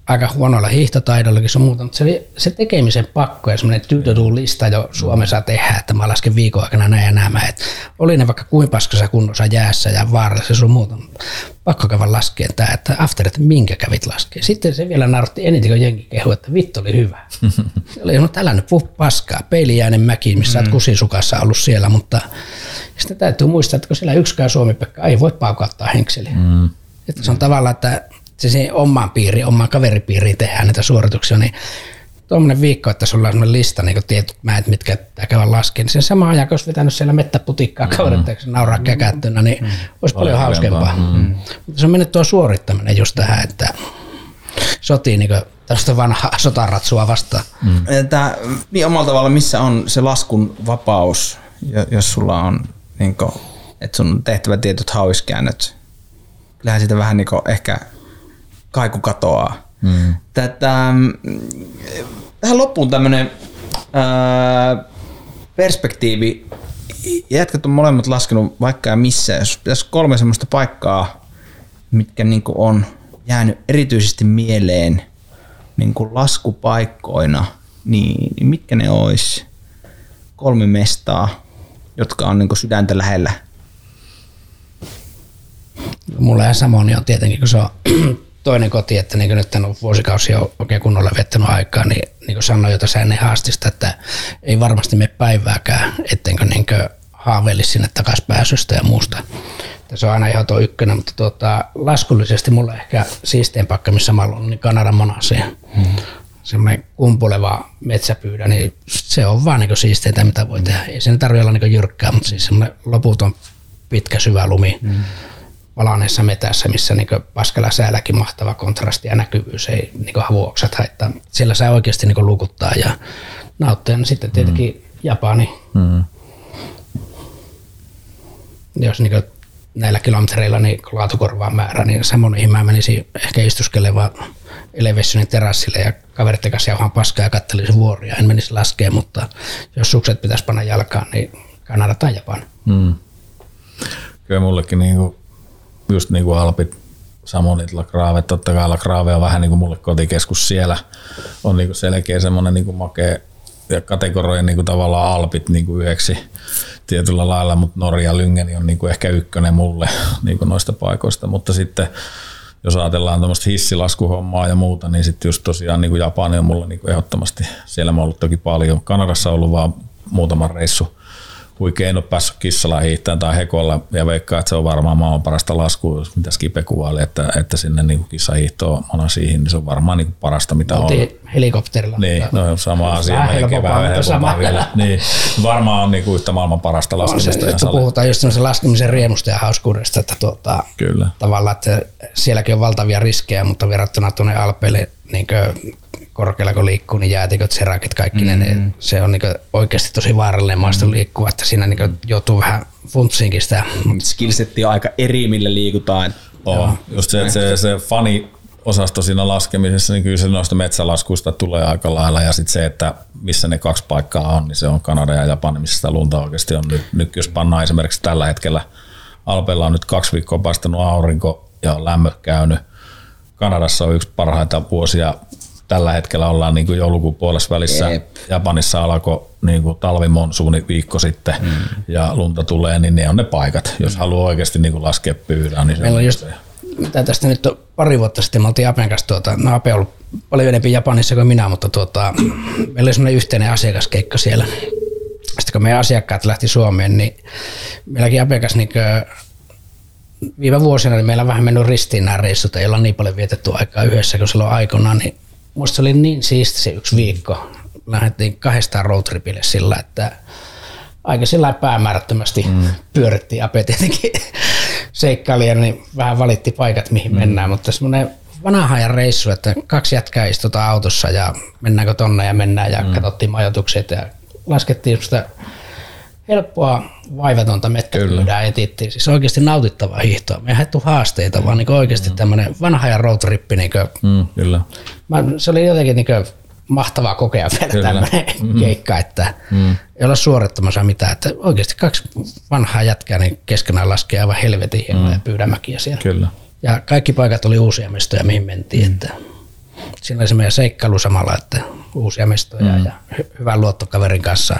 aika huonolla hiihtotaidollakin sun muuta, mutta se, oli se tekemisen pakko ja semmoinen to lista jo Suomessa tehdä, että mä lasken viikon aikana näin ja nämä, että oli ne vaikka kuin paskassa kunnossa jäässä ja vaarallisessa sun muuta, pakko käydä laskeen tämä, että after, että minkä kävit laskeen. Sitten se vielä narotti eniten, kun jenki kehu, että vittu oli hyvä. se oli, no tällä nyt puh paskaa, peilijäinen mäki, missä mm. olet kusisukassa ollut siellä, mutta sitten täytyy muistaa, että kun siellä yksikään Suomi-Pekka ei voi paukauttaa henkseliä. Mm. Että se on tavallaan, että se siihen omaan piiriin, omaan kaveripiiriin tehdään näitä suorituksia, niin tuommoinen viikko, että sulla on sellainen lista, niin tietyt mäet, mitkä pitää käydä laskemaan, niin sen sama ajan, kun olisi vetänyt siellä mettäputikkaa mm. kaverit, nauraa mm. käkättynä, niin mm. olisi paljon hauskempaa. Mm. Mm. Mutta se on mennyt tuo suorittaminen just tähän, että sotii niin tästä vanhaa sotaratsua vastaan. Mm. Tämä, niin omalla tavalla, missä on se laskun vapaus, jos sulla on, niin kuin, että sun tehtävä tietyt hauiskäännöt. Kyllähän siitä vähän niin ehkä kaiku katoaa. Mm. Tätä, tähän loppuun tämmöinen perspektiivi. Jätkät on molemmat laskenut vaikka ja missä. Jos pitäisi kolme semmoista paikkaa, mitkä niin on jäänyt erityisesti mieleen niin laskupaikkoina, niin, niin mitkä ne olisi? Kolme mestaa, jotka on niin sydäntä lähellä. Mulla ja Samoni on tietenkin, kun se on toinen koti, että niin nyt en ole vuosikausia oikein kunnolla vettänyt aikaa, niin, niin kuin sanoin jo tuossa ennen haastista, että ei varmasti mene päivääkään, ettenkö niin haaveilisi sinne takaisin pääsystä ja muusta. Se on aina ihan tuo ykkönen, mutta tuota, laskullisesti mulla ehkä siistein pakka, missä mä olen, niin Kanadan monasia. Hmm. Semmoinen kumpuleva metsäpyydä, niin se on vaan niin siisteintä, mitä voi tehdä. Ei sen tarvitse olla niin jyrkkää, mutta siis semmoinen loputon pitkä syvä lumi. Hmm valaneessa metässä, missä niin paskalla säälläkin mahtava kontrasti ja näkyvyys ei niin havuoksat haittaa. Siellä saa oikeasti niin lukuttaa ja nauttia. No sitten tietenkin mm. Japani. Mm. Jos niin näillä kilometreillä niin laatukorvaa määrä, niin semmoinen mä menisin ehkä istuskelemaan Elevationin terassille ja kaverit kanssa jauhan paskaa ja kattelisin vuoria. En menisi laskea, mutta jos sukset pitäisi panna jalkaan, niin Kanada tai Japani. Mm. kyllä mullekin niinku, just niinku Alpit, Samonit, Lakrave, totta kai Lakrave on vähän niinku mulle kotikeskus siellä. On niinku selkeä semmoinen niinku makea ja kategorioin niinku tavallaan Alpit niinku yhdeksi tietyllä lailla, mutta Norja Lyngeni on niinku ehkä ykkönen mulle niinku noista paikoista, mutta sitten jos ajatellaan tämmöistä hissilaskuhommaa ja muuta, niin sitten just tosiaan niin kuin Japani on mulla niin kuin ehdottomasti, siellä mä oon ollut toki paljon. Kanadassa on ollut vaan muutama reissu. Huikea en ole päässyt kissalla hiihtämään tai hekolla ja veikkaa, että se on varmaan maailman parasta laskua, mitä Skipe kuvaili, että, että sinne niin kissahiihtoon monasiin, niin se on varmaan niin parasta mitä on. Oltiin helikopterilla. Niin, no sama asia, helpompaa, vähän helpompaa vielä. Niin, varmaan on niin kuin yhtä maailman parasta On laskemista. se, puhutaan just semmoisen laskemisen riemusta ja hauskuudesta, että tuota, Kyllä. tavallaan, että sielläkin on valtavia riskejä, mutta verrattuna tuonne Alpeille niin korkealla kun liikkuu, niin jäätiköt, serakit, kaikki mm-hmm. ne, se on niin oikeasti tosi vaarallinen maasto liikkua, että siinä niin joutuu vähän funtsiinkin sitä. Skillsetti on aika eri, millä liikutaan. Oo. Just se, että se, se fani osasto siinä laskemisessa, niin kyllä se noista metsälaskuista tulee aika lailla. Ja sitten se, että missä ne kaksi paikkaa on, niin se on Kanada ja Japani, missä sitä lunta oikeasti on. Nyt, nyt jos pannaan esimerkiksi tällä hetkellä, Alpeilla on nyt kaksi viikkoa paistanut aurinko ja on lämmöt käynyt. Kanadassa on yksi parhaita vuosia. Tällä hetkellä ollaan niin kuin joulukuun puolessa välissä. Jep. Japanissa alkoi niin kuin talvimonsuuni viikko sitten mm. ja lunta tulee, niin ne on ne paikat. Jos haluaa oikeasti niin kuin laskea pyydään, niin se Meillä on just, mitä tästä nyt on pari vuotta sitten, me oltiin Apen kanssa, tuota, no Ape on ollut paljon enemmän Japanissa kuin minä, mutta tuota, meillä oli semmoinen yhteinen asiakaskeikka siellä. Sitten kun meidän asiakkaat lähti Suomeen, niin meilläkin Apen kanssa niin viime vuosina niin meillä on vähän mennyt ristiin nämä reissut, ei olla niin paljon vietetty aikaa yhdessä kuin silloin aikoinaan, niin musta se oli niin siisti se yksi viikko. Lähdettiin kahdestaan roadtripille sillä, että aika sillä päämäärättömästi mm. pyörittiin. Ape tietenkin seikkailija, niin vähän valitti paikat, mihin mm. mennään, mutta semmoinen vanha ajan reissu, että kaksi jätkää istutaan autossa ja mennäänkö tonne ja mennään ja mm. katsottiin majoitukset ja laskettiin sitä helppoa, vaivatonta mettäpyydää etittiin. Siis oikeasti nautittavaa hiihtoa. Me ei haettu haasteita, vaan niin oikeasti mm. tämmöinen vanha ajan roadtrippi. Niin Mm, kyllä. Mä, se oli jotenkin niin mahtavaa kokea vielä tämmöinen mm. keikka, että mm. ei olla suorittamassa mitään. Että oikeasti kaksi vanhaa jätkää niin keskenään laskee aivan helvetin hienoja mm. pyydämäkiä siellä. Kyllä. Ja kaikki paikat oli uusia mestoja, mihin mentiin. Mm. Että siinä oli se meidän seikkailu samalla, että uusia mestoja mm. ja hy- hyvän luottokaverin kanssa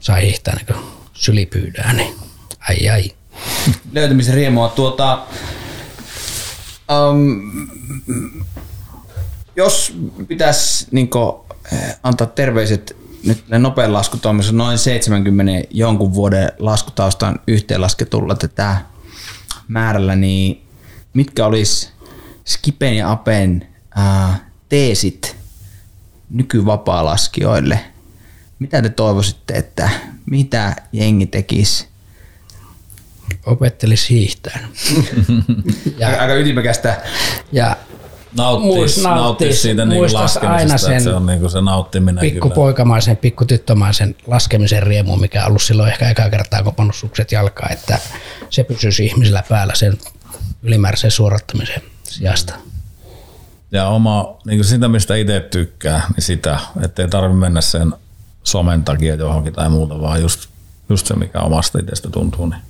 sai hiihtää niin sylipyydää. Niin ai ai. löytymisen riemua. Tuota, um, jos pitäisi niin antaa terveiset nyt nopean laskutoimissa noin 70 jonkun vuoden laskutaustan yhteenlasketulla tätä määrällä, niin mitkä olisi Skipen ja Apen ää, teesit nykyvapaalaskijoille? Mitä te toivoisitte, että mitä jengi tekisi Opettelisi hiihtää. Aika, aika ytimekästä. Ja Nauttis, Muist- nauttis, nauttis. siitä niin Muistas aina laskemisesta, sen se on niin kuin se nauttiminen kyllä. pikkupoikamaisen, pikkutyttömaisen laskemisen riemu, mikä on ollut silloin ehkä eka kertaa kopannut sukset jalkaan, että se pysyisi ihmisillä päällä sen ylimääräisen suorattamisen sijasta. Ja oma, niin kuin sitä, mistä itse tykkää, niin sitä, ettei tarvitse mennä sen somen takia johonkin tai muuta, vaan just, just se, mikä omasta itsestä tuntuu, niin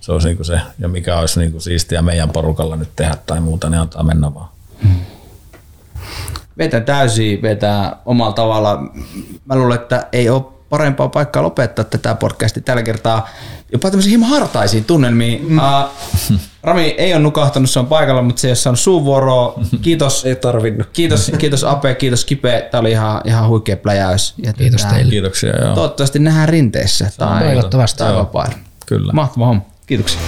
se olisi niin kuin se, ja mikä olisi niin kuin siistiä meidän porukalla nyt tehdä tai muuta, niin antaa mennä vaan. vetää täysin, vetää omalla tavalla. Mä luulen, että ei ole parempaa paikkaa lopettaa tätä podcastia tällä kertaa jopa tämmöisiin hieman hartaisiin tunnelmiin. Mm. Uh, Rami ei ole nukahtanut, se on paikalla, mutta se ei ole saanut suuvuoroa. Kiitos, Ei tarvinnut. kiitos, kiitos Ape, kiitos Kipe. Tämä oli ihan, ihan huikea pläjäys. Ja Kiitos tätä- teille. Toivottavasti nähdään Toivottavasti nähdään rinteessä tai, toivottavasti. tai vapailla. Kyllä. Mahtava homma. Kiitoksia.